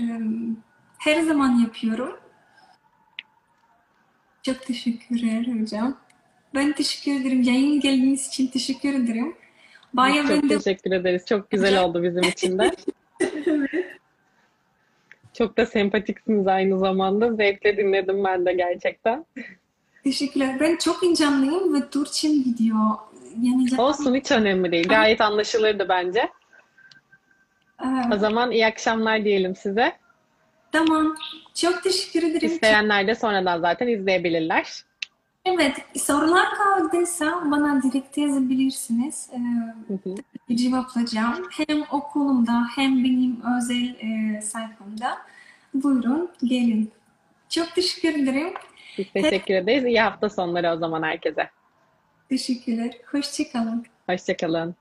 her zaman yapıyorum. Çok teşekkürler hocam. Ben teşekkür ederim. Yayın geldiğiniz için teşekkür ederim. Bayağı Çok ben de teşekkür ederiz. Çok güzel oldu bizim için de. Çok da sempatiksiniz aynı zamanda. Zevkle dinledim ben de gerçekten. teşekkürler. Ben çok heyecanlıyım ve Türkçem gidiyor. Yani Olsun hiç önemli değil. Gayet anlaşılırdı bence. Ee, O zaman iyi akşamlar diyelim size. Tamam. Çok teşekkür ederim. İsteyenler de sonradan zaten izleyebilirler. Evet, sorular kaldıysa bana direkt yazabilirsiniz. Ee, Hı hı. cevaplayacağım. Hem okulumda hem benim özel e, sayfamda. Buyurun, gelin. Çok teşekkür ederim. Biz teşekkür ederiz. İyi hafta sonları o zaman herkese. Teşekkürler. Hoşçakalın. Hoşçakalın.